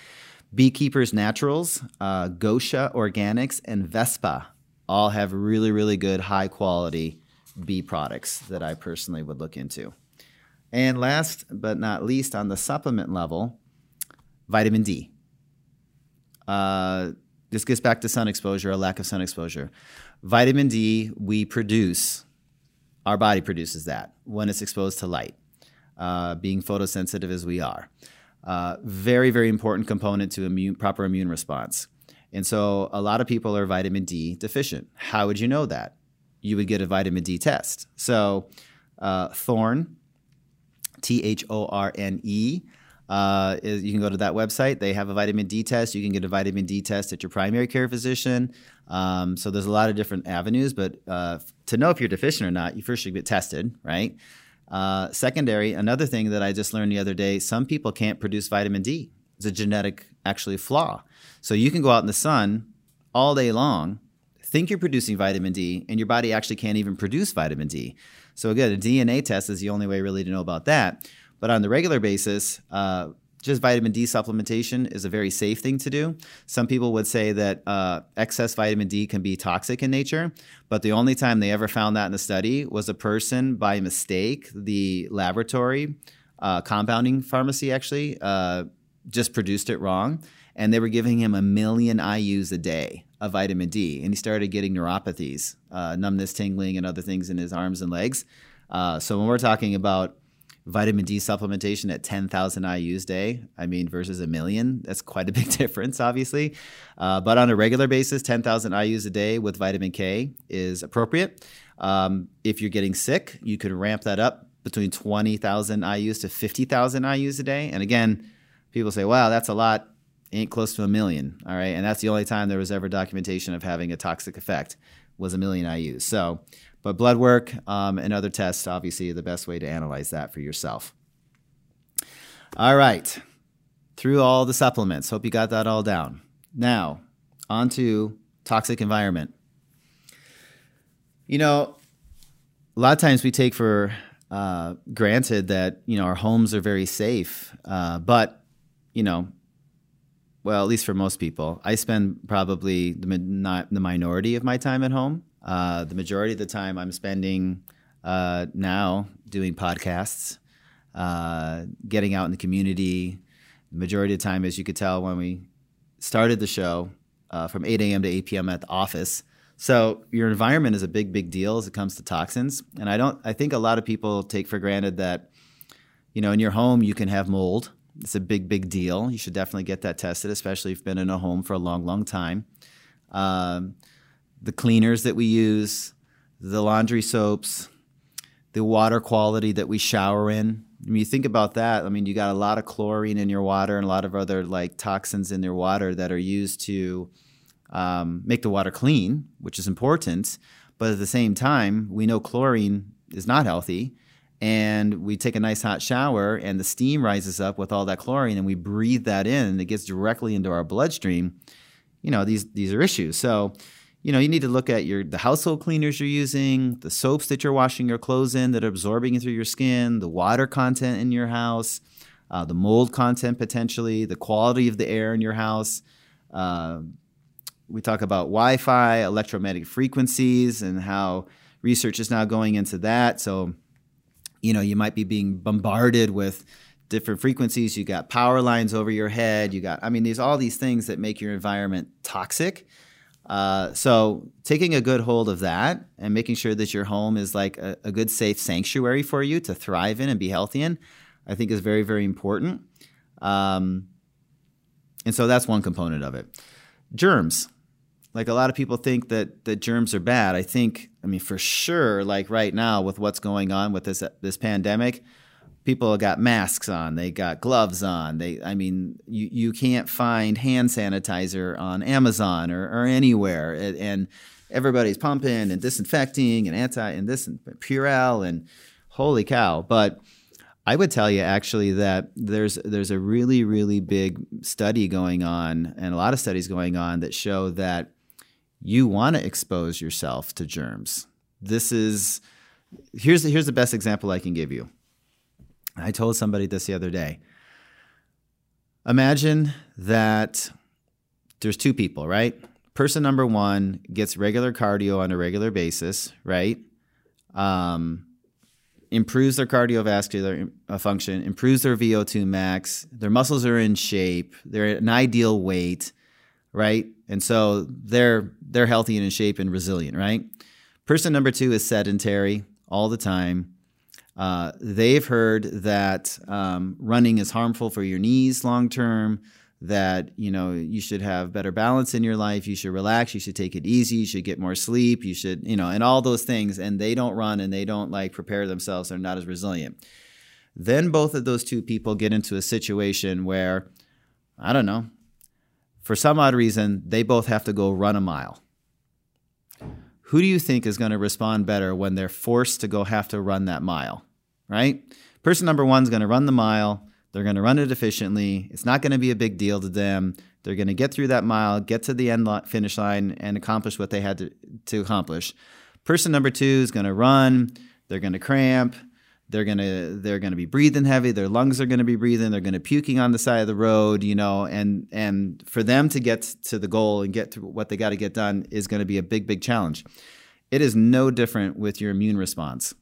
Beekeepers Naturals, uh, Gosha Organics, and Vespa all have really, really good, high quality bee products that I personally would look into. And last but not least, on the supplement level, vitamin D. Uh, this gets back to sun exposure, a lack of sun exposure. Vitamin D, we produce, our body produces that when it's exposed to light, uh, being photosensitive as we are. Uh, very, very important component to immune, proper immune response. And so a lot of people are vitamin D deficient. How would you know that? You would get a vitamin D test. So, uh, Thorne, T H O R N E, uh, is, you can go to that website. They have a vitamin D test. You can get a vitamin D test at your primary care physician. Um, so there's a lot of different avenues, but uh, to know if you're deficient or not, you first should get tested, right? Uh, secondary, another thing that I just learned the other day: some people can't produce vitamin D. It's a genetic actually flaw. So you can go out in the sun all day long, think you're producing vitamin D, and your body actually can't even produce vitamin D. So again, a DNA test is the only way really to know about that. But on the regular basis, uh, just vitamin D supplementation is a very safe thing to do. Some people would say that uh, excess vitamin D can be toxic in nature, but the only time they ever found that in the study was a person by mistake, the laboratory uh, compounding pharmacy actually uh, just produced it wrong. And they were giving him a million IUs a day of vitamin D. And he started getting neuropathies, uh, numbness, tingling, and other things in his arms and legs. Uh, so when we're talking about vitamin D supplementation at 10,000 IUs a day, I mean, versus a million, that's quite a big difference, obviously. Uh, but on a regular basis, 10,000 IUs a day with vitamin K is appropriate. Um, if you're getting sick, you could ramp that up between 20,000 IUs to 50,000 IUs a day. And again, people say, wow, that's a lot. Ain't close to a million. All right. And that's the only time there was ever documentation of having a toxic effect was a million IUs. So but blood work um, and other tests, obviously, the best way to analyze that for yourself. All right. Through all the supplements. Hope you got that all down. Now, on to toxic environment. You know, a lot of times we take for uh, granted that, you know, our homes are very safe. Uh, but, you know, well, at least for most people, I spend probably the, the minority of my time at home. Uh, the majority of the time I'm spending uh, now doing podcasts, uh, getting out in the community. The majority of the time, as you could tell when we started the show, uh, from 8 a.m. to 8 p.m. at the office. So your environment is a big, big deal as it comes to toxins. And I don't. I think a lot of people take for granted that, you know, in your home you can have mold. It's a big, big deal. You should definitely get that tested, especially if you've been in a home for a long, long time. Um, the cleaners that we use, the laundry soaps, the water quality that we shower in. When you think about that, I mean, you got a lot of chlorine in your water and a lot of other like toxins in your water that are used to um, make the water clean, which is important. But at the same time, we know chlorine is not healthy. And we take a nice hot shower, and the steam rises up with all that chlorine, and we breathe that in, and it gets directly into our bloodstream. You know, these these are issues. So, you know, you need to look at your the household cleaners you're using, the soaps that you're washing your clothes in that are absorbing through your skin, the water content in your house, uh, the mold content potentially, the quality of the air in your house. Uh, we talk about Wi-Fi, electromagnetic frequencies, and how research is now going into that. So, you know, you might be being bombarded with different frequencies. You got power lines over your head. You got, I mean, there's all these things that make your environment toxic. Uh, so taking a good hold of that and making sure that your home is like a, a, good, safe sanctuary for you to thrive in and be healthy in, I think is very, very important. Um, and so that's one component of it. Germs. Like a lot of people think that that germs are bad. I think, I mean, for sure, like right now with what's going on with this this pandemic, people got masks on they got gloves on they i mean you, you can't find hand sanitizer on amazon or, or anywhere and, and everybody's pumping and disinfecting and anti and this and purell and holy cow but i would tell you actually that there's there's a really really big study going on and a lot of studies going on that show that you want to expose yourself to germs this is here's here's the best example i can give you I told somebody this the other day. Imagine that there's two people, right? Person number one gets regular cardio on a regular basis, right? Um, improves their cardiovascular uh, function, improves their VO2 max, their muscles are in shape, they're at an ideal weight, right? And so they're they're healthy and in shape and resilient, right? Person number two is sedentary all the time, uh, they've heard that um, running is harmful for your knees long term. That you know you should have better balance in your life. You should relax. You should take it easy. You should get more sleep. You should you know and all those things. And they don't run and they don't like prepare themselves. They're not as resilient. Then both of those two people get into a situation where I don't know for some odd reason they both have to go run a mile who do you think is going to respond better when they're forced to go have to run that mile, right? Person number one is going to run the mile. They're going to run it efficiently. It's not going to be a big deal to them. They're going to get through that mile, get to the end line, finish line, and accomplish what they had to, to accomplish. Person number two is going to run. They're going to cramp. They're gonna they're gonna be breathing heavy. Their lungs are gonna be breathing. They're gonna puking on the side of the road, you know. And and for them to get to the goal and get to what they got to get done is to be a big big challenge. It is no different with your immune response.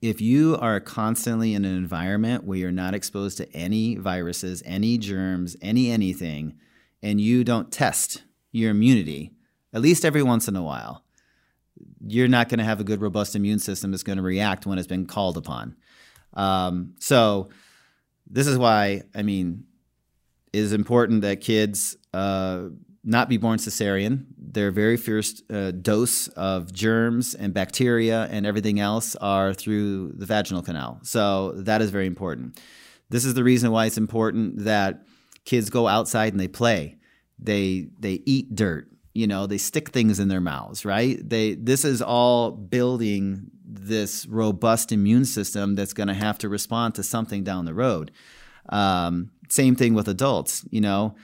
If you are constantly in an environment where you're not exposed to any viruses, any germs, any anything, and you don't test your immunity, at least every once in a while, you're not going to have a good, robust immune system that's going to react when it's been called upon. Um, so, this is why, I mean, it is important that kids uh, not be born cesarean. Their very first uh, dose of germs and bacteria and everything else are through the vaginal canal. So, that is very important. This is the reason why it's important that kids go outside and they play. They they eat dirt you know they stick things in their mouths right? They this is all building this robust immune system that's going to have to respond to something down the road. Um, same thing with adults you know?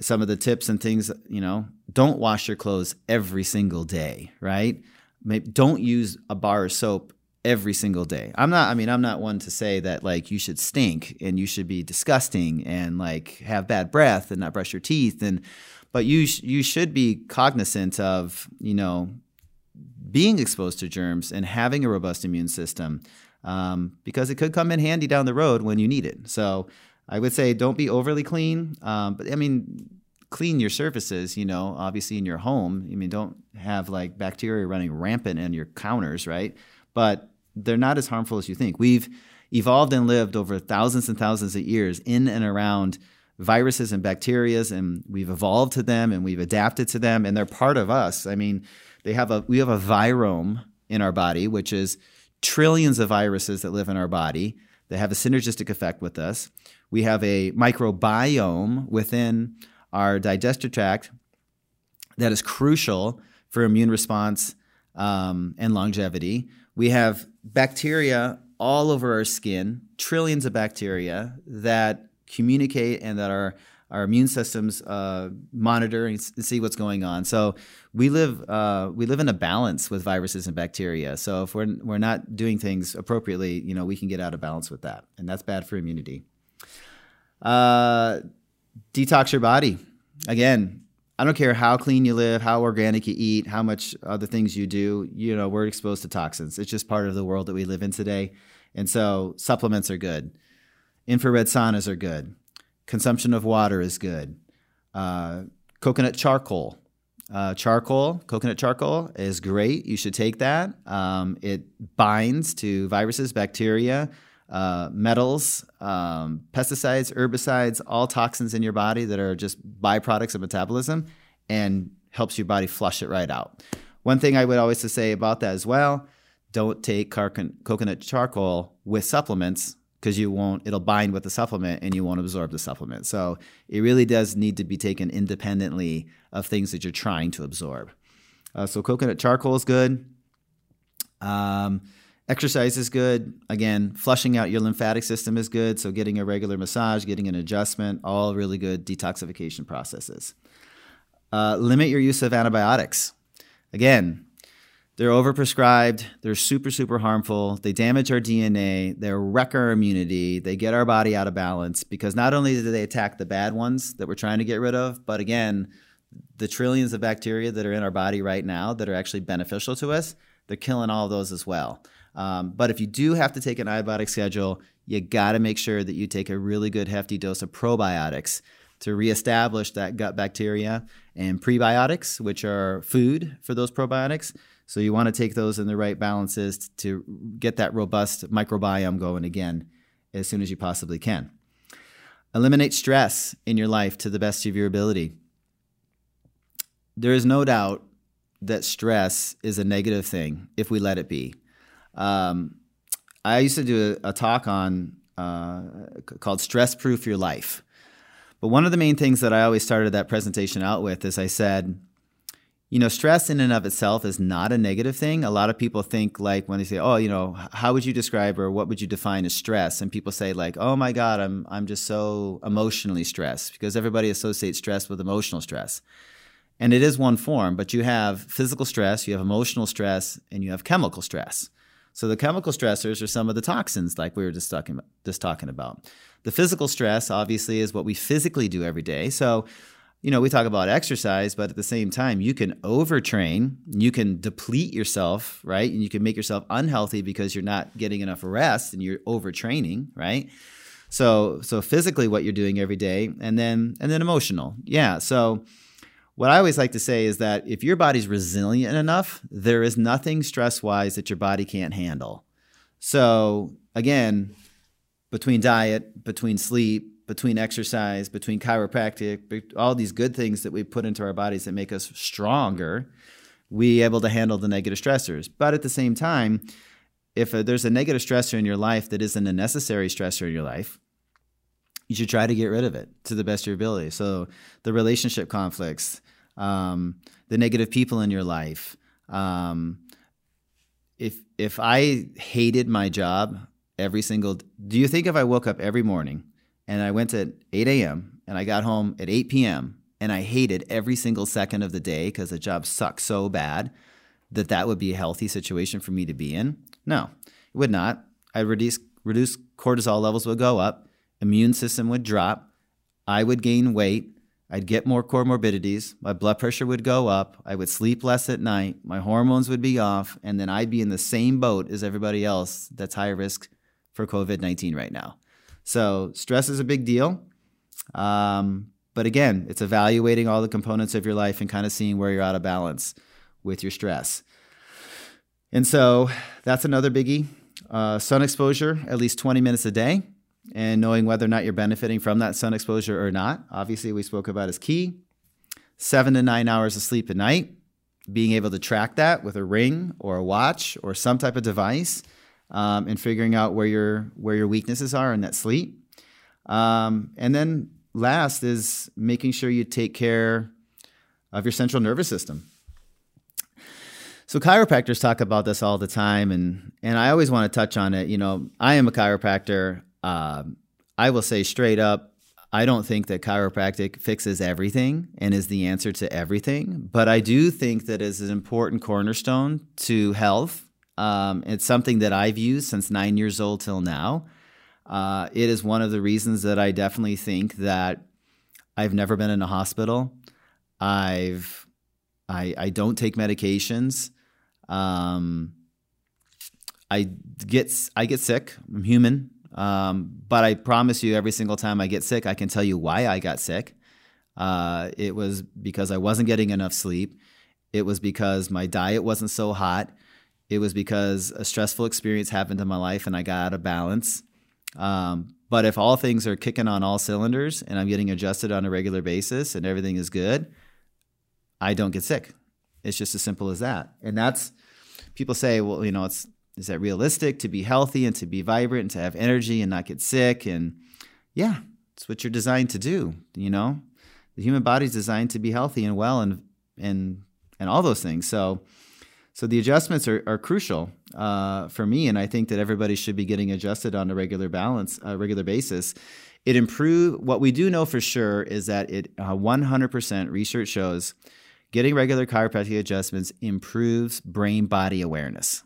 Some of the tips and things you know don't wash your clothes every single day right? Maybe don't use a bar of soap every single day. I'm not i mean i'm not one to say that like you should stink and you should be disgusting and like have bad breath and not brush your teeth and but you sh- you should be cognizant of you know being exposed to germs and having a robust immune system um, because it could come in handy down the road when you need it. So I would say don't be overly clean, um, but I mean clean your surfaces. You know, obviously in your home. I mean, don't have like bacteria running rampant in your counters, right? But they're not as harmful as you think. We've evolved and lived over thousands and thousands of years in and around viruses and bacterias and we've evolved to them and we've adapted to them and they're part of us. I mean, they have a we have a virome in our body which is trillions of viruses that live in our body that have a synergistic effect with us. We have a microbiome within our digestive tract that is crucial for immune response um, and longevity. We have bacteria all over our skin, trillions of bacteria that communicate and that are our immune systems uh, monitor and see what's going on. So we live uh, we live in a balance with viruses and bacteria. So if we're we're not doing things appropriately, you know, we can get out of balance with that, and that's bad for immunity. Uh, detox your body. Again, I don't care how clean you live, how organic you eat, how much other things you do. You know, we're exposed to toxins. It's just part of the world that we live in today, and so supplements are good. Infrared saunas are good Consumption of water is good. Uh, coconut charcoal. Uh, charcoal, coconut charcoal is great. You should take that. Um, it binds to viruses, bacteria, uh, metals, um, pesticides, herbicides, all toxins in your body that are just byproducts of metabolism and helps your body flush it right out. One thing I would always say about that as well don't take car- coconut charcoal with supplements because you won't it'll bind with the supplement and you won't absorb the supplement. So it really does need to be taken independently of things that you're trying to absorb. Uh, so coconut charcoal is good. Um, exercise is good. Again flushing out your lymphatic system is good. So getting a regular massage getting an adjustment all really good detoxification processes. Uh, limit your use of antibiotics. Again they're overprescribed. They're super, super harmful. They damage our DNA. They wreck our immunity. They get our body out of balance because not only do they attack the bad ones that we're trying to get rid of, but again, the trillions of bacteria that are in our body right now that are actually beneficial to us, they're killing all those as well. Um, but if you do have to take an antibiotic schedule, you got to make sure that you take a really good hefty dose of probiotics to reestablish that gut bacteria and prebiotics, which are food for those probiotics so you want to take those in the right balances to get that robust microbiome going again as soon as you possibly can. Eliminate stress in your life to the best of your ability. There is no doubt that stress is a negative thing if we let it be. Um, I used to do a, a talk on uh, called "Stress Proof Your Life," but one of the main things that I always started that presentation out with is I said, you know, stress in and of itself is not a negative thing. A lot of people think like when they say, "Oh, you know, how would you describe or what would you define as stress?" and people say like, "Oh my god, I'm I'm just so emotionally stressed" because everybody associates stress with emotional stress. And it is one form, but you have physical stress, you have emotional stress, and you have chemical stress. So the chemical stressors are some of the toxins like we were just talking just talking about. The physical stress obviously is what we physically do every day. So you know, we talk about exercise, but at the same time, you can overtrain, you can deplete yourself, right? And you can make yourself unhealthy because you're not getting enough rest and you're overtraining, right? So, so physically, what you're doing every day, and then and then emotional, yeah. So, what I always like to say is that if your body's resilient enough, there is nothing stress wise that your body can't handle. So, again, between diet, between sleep, between exercise, between chiropractic, all these good things that we put into our bodies that make us stronger, we able to handle the negative stressors. But at the same time, if a, there's a negative stressor in your life that isn't a necessary stressor in your life, you should try to get rid of it to the best of your ability. So the relationship conflicts, um, the negative people in your life. Um, if if I hated my job every single, do you think if I woke up every morning and I went at 8 a.m. and I got home at 8 p.m. and I hated every single second of the day because the job sucked so bad that that would be a healthy situation for me to be in? No, it would not. I'd reduce, reduce cortisol levels would go up, immune system would drop, I would gain weight, I'd get more comorbidities, my blood pressure would go up, I would sleep less at night, my hormones would be off, and then I'd be in the same boat as everybody else that's high risk for COVID 19 right now. So stress is a big deal. Um, but again, it's evaluating all the components of your life and kind of seeing where you're out of balance with your stress. And so that's another biggie. Uh, sun exposure, at least 20 minutes a day, and knowing whether or not you're benefiting from that sun exposure or not. Obviously, we spoke about is key. Seven to nine hours of sleep a night, being able to track that with a ring or a watch or some type of device um, and figuring out where your where your weaknesses are in that sleep. Um, and then last is making sure you take care of your central nervous system. So chiropractors talk about this all the time, and and I always want to touch on it. You know, I am a chiropractor. Uh, I will say straight up, I don't think that chiropractic fixes everything and is the answer to everything, but I do think that it is an important cornerstone to health. Um, it's something that I've used since nine years old till now. Uh, it is one of the reasons that I definitely think that I've never been in a hospital. I've I, I don't take medications. Um, I get I get sick. I'm human. Um, but I promise you, every single time I get sick, I can tell you why I got sick. Uh, it was because I wasn't getting enough sleep. It was because my diet wasn't so hot. It was because a stressful experience happened in my life and I got out of balance. Um, but if all things are kicking on all cylinders and I'm getting adjusted on a regular basis and everything is good, I don't get sick. It's just as simple as that. And that's people say, well, you know, it's is that realistic to be healthy and to be vibrant and to have energy and not get sick? And yeah, it's what you're designed to do. You know, the human body is designed to be healthy and well and and and all those things. So so the adjustments are, are crucial uh, for me, and I think that everybody should be getting adjusted on a regular balance, a regular basis. It improve what we do know for sure is that it uh, 100% research shows getting regular chiropractic adjustments improves brain body awareness.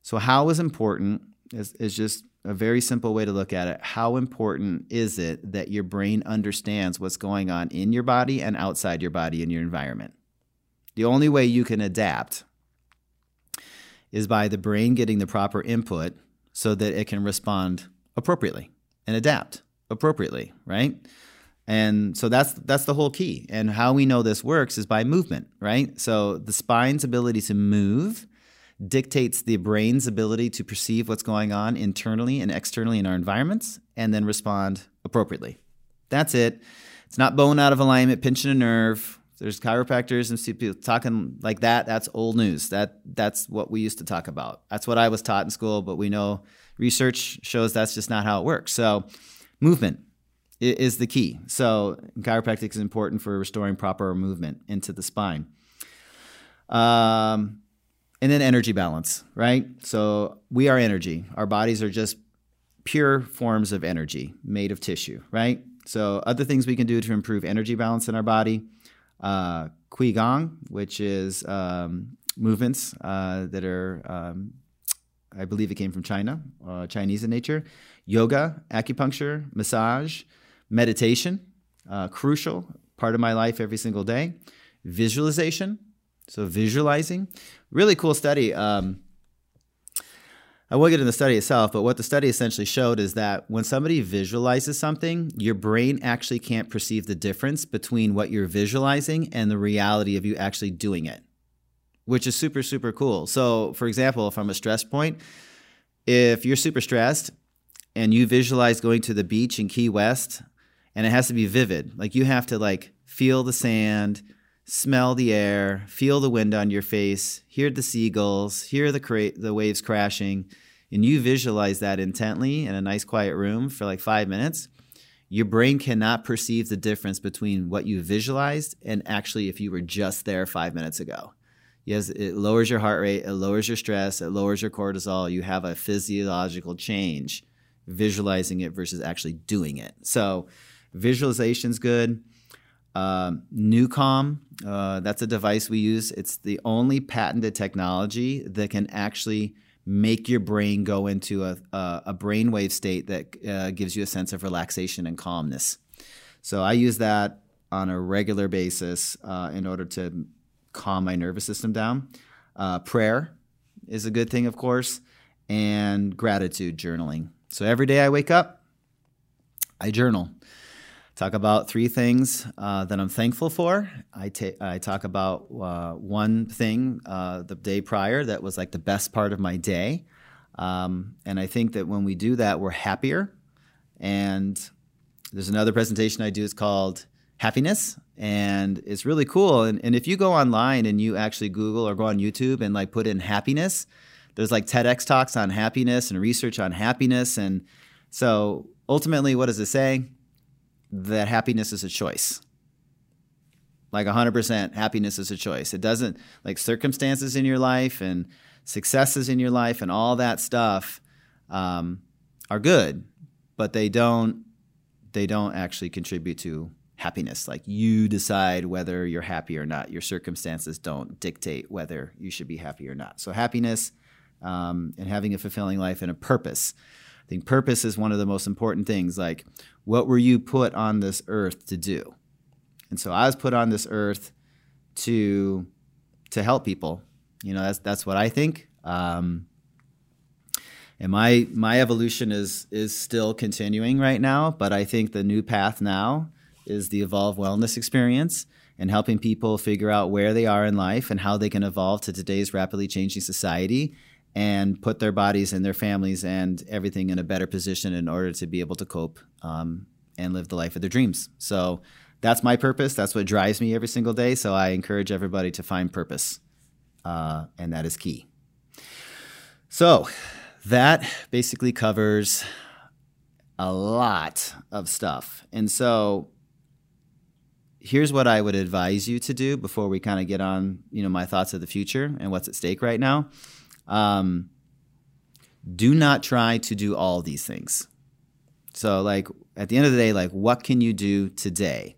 So, how is important is, is just a very simple way to look at it. How important is it that your brain understands what's going on in your body and outside your body in your environment? The only way you can adapt is by the brain getting the proper input so that it can respond appropriately and adapt appropriately, right? And so that's that's the whole key. And how we know this works is by movement, right? So the spine's ability to move dictates the brain's ability to perceive what's going on internally and externally in our environments and then respond appropriately. That's it. It's not bone out of alignment, pinching a nerve. There's chiropractors and people talking like that. That's old news. That that's what we used to talk about. That's what I was taught in school, but we know research shows that's just not how it works. So, movement is the key. So, chiropractic is important for restoring proper movement into the spine. Um, and then energy balance, right? So we are energy. Our bodies are just pure forms of energy made of tissue, right? So other things we can do to improve energy balance in our body, uh, qigong, which is um, movements uh, that are, um, I believe it came from China, uh, Chinese in nature, yoga, acupuncture, massage, meditation, uh, crucial part of my life every single day, visualization, so visualizing, really cool study. Um, I won't get into the study itself, but what the study essentially showed is that when somebody visualizes something, your brain actually can't perceive the difference between what you're visualizing and the reality of you actually doing it, which is super, super cool. So, for example, from a stress point, if you're super stressed and you visualize going to the beach in Key West, and it has to be vivid, like you have to like feel the sand, smell the air, feel the wind on your face, hear the seagulls, hear the cra- the waves crashing, and you visualize that intently in a nice quiet room for like 5 minutes, your brain cannot perceive the difference between what you visualized and actually if you were just there 5 minutes ago. Yes, it lowers your heart rate, it lowers your stress, it lowers your cortisol. You have a physiological change visualizing it versus actually doing it. So, visualization's good. Um, NuCalm, uh, that's a device we use. It's the only patented technology that can actually make your brain go into a, a, a brainwave state that uh, gives you a sense of relaxation and calmness. So I use that on a regular basis uh, in order to calm my nervous system down. Uh, prayer is a good thing, of course, and gratitude journaling. So every day I wake up, I journal talk about three things uh, that I'm thankful for. I, ta- I talk about uh, one thing uh, the day prior that was like the best part of my day. Um, and I think that when we do that, we're happier. And there's another presentation I do, it's called Happiness. And it's really cool. And, and if you go online and you actually Google or go on YouTube and like put in happiness, there's like TEDx talks on happiness and research on happiness. And so ultimately, what does it say? That happiness is a choice. Like 100% happiness is a choice. It doesn't, like circumstances in your life and successes in your life and all that stuff um, are good, but they don't they don't actually contribute to happiness. Like you decide whether you're happy or not. Your circumstances don't dictate whether you should be happy or not. So happiness um, and having a fulfilling life and a purpose. I think purpose is one of the most important things. Like, what were you put on this earth to do? And so I was put on this earth to to help people. You know, that's that's what I think. Um, and my my evolution is is still continuing right now, but I think the new path now is the evolve wellness experience and helping people figure out where they are in life and how they can evolve to today's rapidly changing society and put their bodies and their families and everything in a better position in order to be able to cope um, and live the life of their dreams. So that's my purpose. That's what drives me every single day. So I encourage everybody to find purpose, uh, and that is key. So that basically covers a lot of stuff. And so here's what I would advise you to do before we kind of get on, you know, my thoughts of the future and what's at stake right now. Um, do not try to do all these things. So, like at the end of the day, like what can you do today?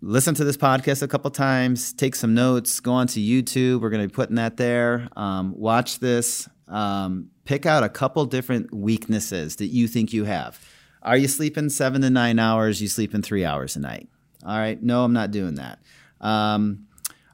Listen to this podcast a couple times, take some notes, go onto YouTube. We're going to be putting that there. Um, watch this. Um, pick out a couple different weaknesses that you think you have. Are you sleeping seven to nine hours? You sleeping three hours a night? All right. No, I'm not doing that. Um,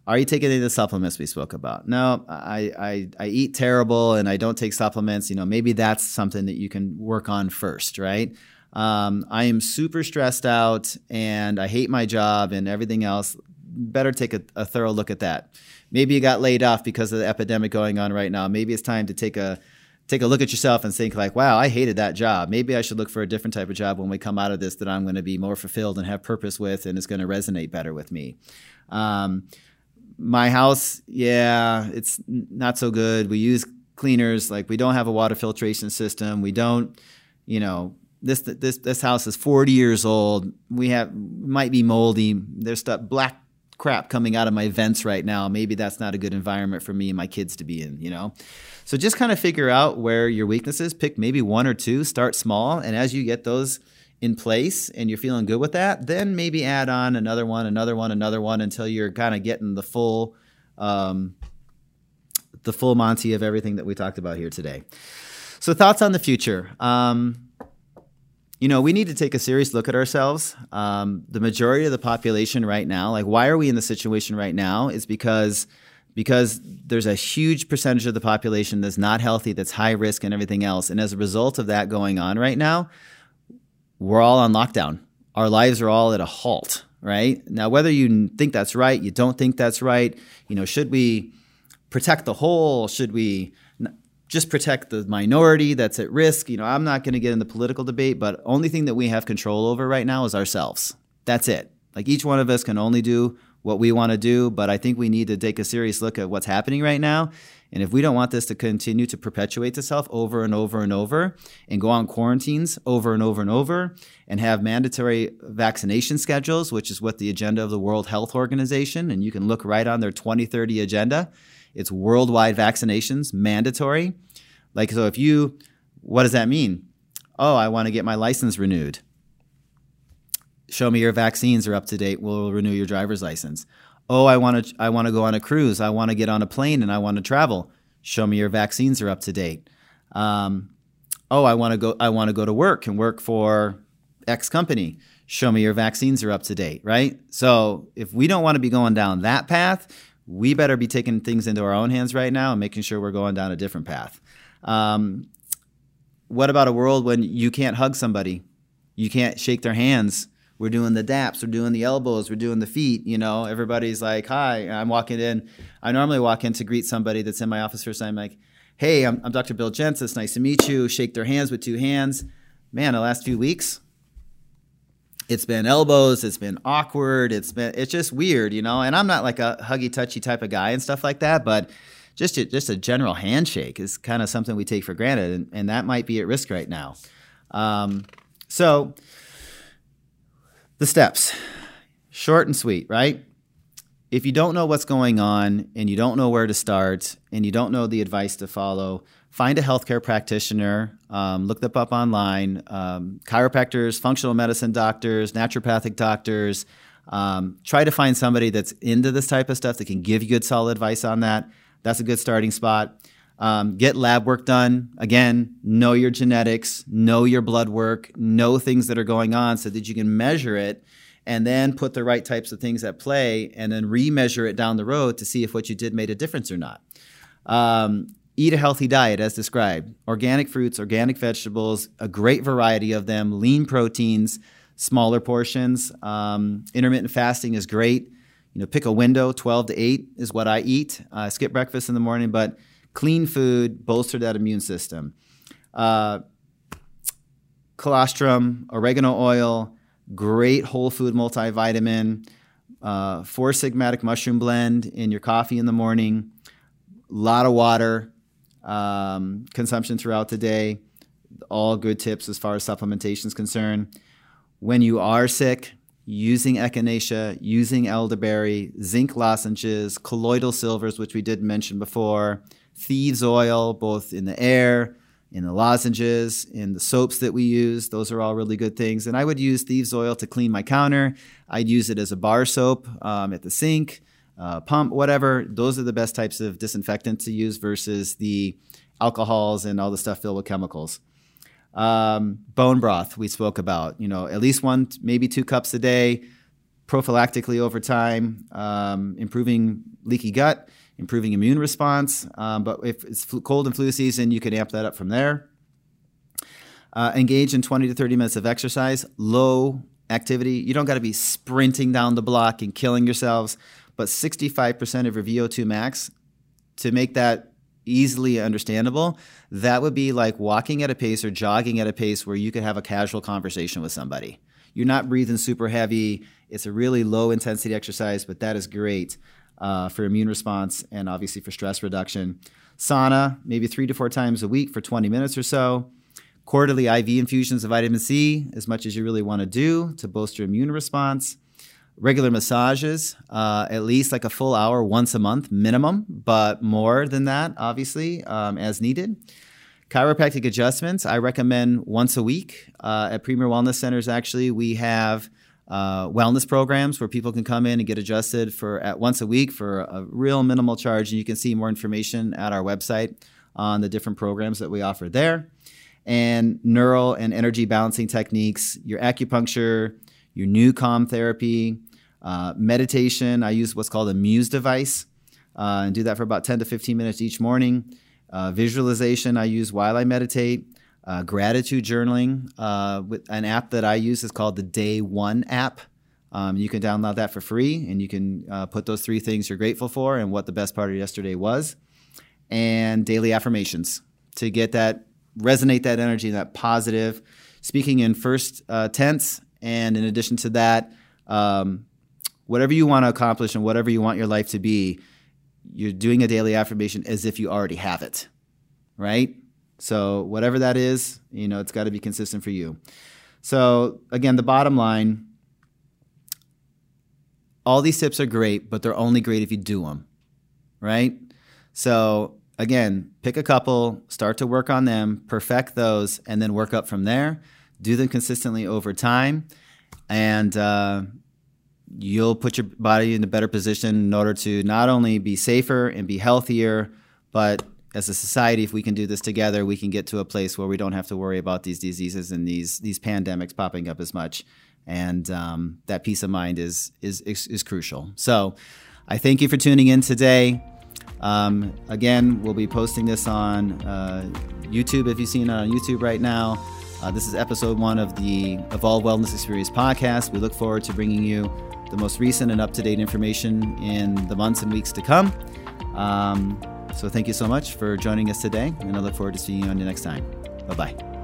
are you taking any of the supplements we spoke about? No, I, I, I eat terrible and I don't take supplements. You know, maybe that's something that you can work on first, right? Um, I am super stressed out and I hate my job and everything else. Better take a, a thorough look at that. Maybe you got laid off because of the epidemic going on right now. Maybe it's time to take a take a look at yourself and think like, wow, I hated that job. Maybe I should look for a different type of job when we come out of this that I'm going to be more fulfilled and have purpose with and is going to resonate better with me. Um, my house, yeah, it's not so good. We use cleaners, like we don't have a water filtration system. We don't, you know, this this this house is 40 years old. We have might be moldy. There's stuff black crap coming out of my vents right now. Maybe that's not a good environment for me and my kids to be in, you know? So just kind of figure out where your weaknesses, pick maybe one or two, start small, and as you get those in place and you're feeling good with that, then maybe add on another one, another one, another one until you're kind of getting the full um, the full Monty of everything that we talked about here today. So thoughts on the future. Um, you know, we need to take a serious look at ourselves. Um, the majority of the population right now, like, why are we in the situation right now? Is because because there's a huge percentage of the population that's not healthy, that's high risk, and everything else. And as a result of that going on right now, we're all on lockdown. Our lives are all at a halt, right? Now, whether you think that's right, you don't think that's right, you know, should we protect the whole? Should we just protect the minority that's at risk? You know, I'm not going to get in the political debate, but only thing that we have control over right now is ourselves. That's it. Like each one of us can only do what we want to do, but I think we need to take a serious look at what's happening right now and if we don't want this to continue to perpetuate itself over and over and over and go on quarantines over and over and over and have mandatory vaccination schedules, which is what the agenda of the World Health Organization, and you can look right on their 2030 agenda. It's worldwide vaccinations, mandatory. Like, so if you, what does that mean? Oh, I want to get my license renewed. Show me your vaccines are up to date. We'll renew your driver's license oh, I want to I want to go on a cruise, I want to get on a plane, and I want to travel. Show me your vaccines are up to date. Um, oh, I want to go I want to go to work and work for X company. Show me your vaccines are up to date, right? So if we don't want to be going down that path, we better be taking things into our own hands right now and making sure we're going down a different path. Um, what about a world when you can't hug somebody, you can't shake their hands? We're doing the daps, we're doing the elbows, we're doing the feet. You know, everybody's like, "Hi." I'm walking in. I normally walk in to greet somebody that's in my office first. I'm like, "Hey, I'm, I'm Dr. Bill Jensen. It's nice to meet you." Shake their hands with two hands. Man, the last few weeks, it's been elbows. It's been awkward. It's been it's just weird, you know. And I'm not like a huggy touchy type of guy and stuff like that, but just a, just a general handshake is kind of something we take for granted, and, and that might be at risk right now. Um, so the steps, short and sweet, right? If you don't know what's going on and you don't know where to start and you don't know the advice to follow, find a healthcare practitioner, um, look them up online, um, chiropractors, functional medicine doctors, naturopathic doctors. Um, try to find somebody that's into this type of stuff that can give you good, solid advice on that. That's a good starting spot. Um, get lab work done. Again, know your genetics, know your blood work, know things that are going on so that you can measure it and then put the right types of things at play and then remeasure it down the road to see if what you did made a difference or not. Um, eat a healthy diet as described organic fruits, organic vegetables, a great variety of them, lean proteins, smaller portions. Um, intermittent fasting is great. You know, pick a window, 12 to 8 is what I eat. I skip breakfast in the morning, but clean food, bolster that immune system. Uh, colostrum, oregano oil, great whole food multivitamin, uh, Four Sigmatic mushroom blend in your coffee in the morning, a lot of water um, consumption throughout the day. All good tips as far as supplementation is concerned. When you are sick, using echinacea, using elderberry, zinc lozenges, colloidal silvers, which we did mention before, thieves oil, both in the air, in the lozenges, in the soaps that we use. Those are all really good things. And I would use thieves oil to clean my counter. I'd use it as a bar soap um, at the sink, uh, pump, whatever. Those are the best types of disinfectant to use versus the alcohols and all the stuff filled with chemicals. Um, bone broth, we spoke about, you know, at least one, maybe two cups a day, prophylactically over time, um, improving leaky gut improving immune response. Um, but if it's cold and flu season, you can amp that up from there. Uh, engage in 20 to 30 minutes of exercise, low activity. You don't got to be sprinting down the block and killing yourselves, but 65% of your VO2 max to make that easily understandable, that would be like walking at a pace or jogging at a pace where you could have a casual conversation with somebody. You're not breathing super heavy. It's a really low intensity exercise, but that is great uh, for immune response and obviously for stress reduction. Sauna, maybe three to four times a week for 20 minutes or so. Quarterly IV infusions of vitamin C, as much as you really want to do to boost your immune response. Regular massages, uh, at least like a full hour once a month minimum, but more than that, obviously, um, as needed. Chiropractic adjustments, I recommend once a week. Uh, at Premier Wellness Centers, actually, we have uh, wellness programs where people can come in and get adjusted for at once a week for a real minimal charge. And you can see more information at our website on the different programs that we offer there. And neural and energy balancing techniques, your acupuncture, your NuCalm therapy, uh, meditation. I use what's called a Muse device uh, and do that for about 10 to 15 minutes each morning. Uh, visualization, I use while I meditate uh, gratitude journaling uh, with an app that I use is called the Day One app. Um, you can download that for free, and you can uh, put those three things you're grateful for and what the best part of yesterday was, and daily affirmations to get that resonate that energy, that positive. Speaking in first uh, tense, and in addition to that, um, whatever you want to accomplish and whatever you want your life to be, you're doing a daily affirmation as if you already have it, right? So whatever that is, you know, it's got to be consistent for you. So again, the bottom line, all these tips are great, but they're only great if you do them, right? So again, pick a couple, start to work on them, perfect those, and then work up from there. Do them consistently over time, and uh, you'll put your body in a better position in order to not only be safer and be healthier, but as a society, if we can do this together, we can get to a place where we don't have to worry about these diseases and these these pandemics popping up as much. And um, that peace of mind is, is, is is crucial. So, I thank you for tuning in today. Um, again, we'll be posting this on uh, YouTube if you've seen it on YouTube right now. Uh, this is episode one of the Evolve Wellness Experience podcast. We look forward to bringing you the most recent and up to date information in the months and weeks to come. Um, so thank you so much for joining us today, and I look forward to seeing you on the next time. Bye bye.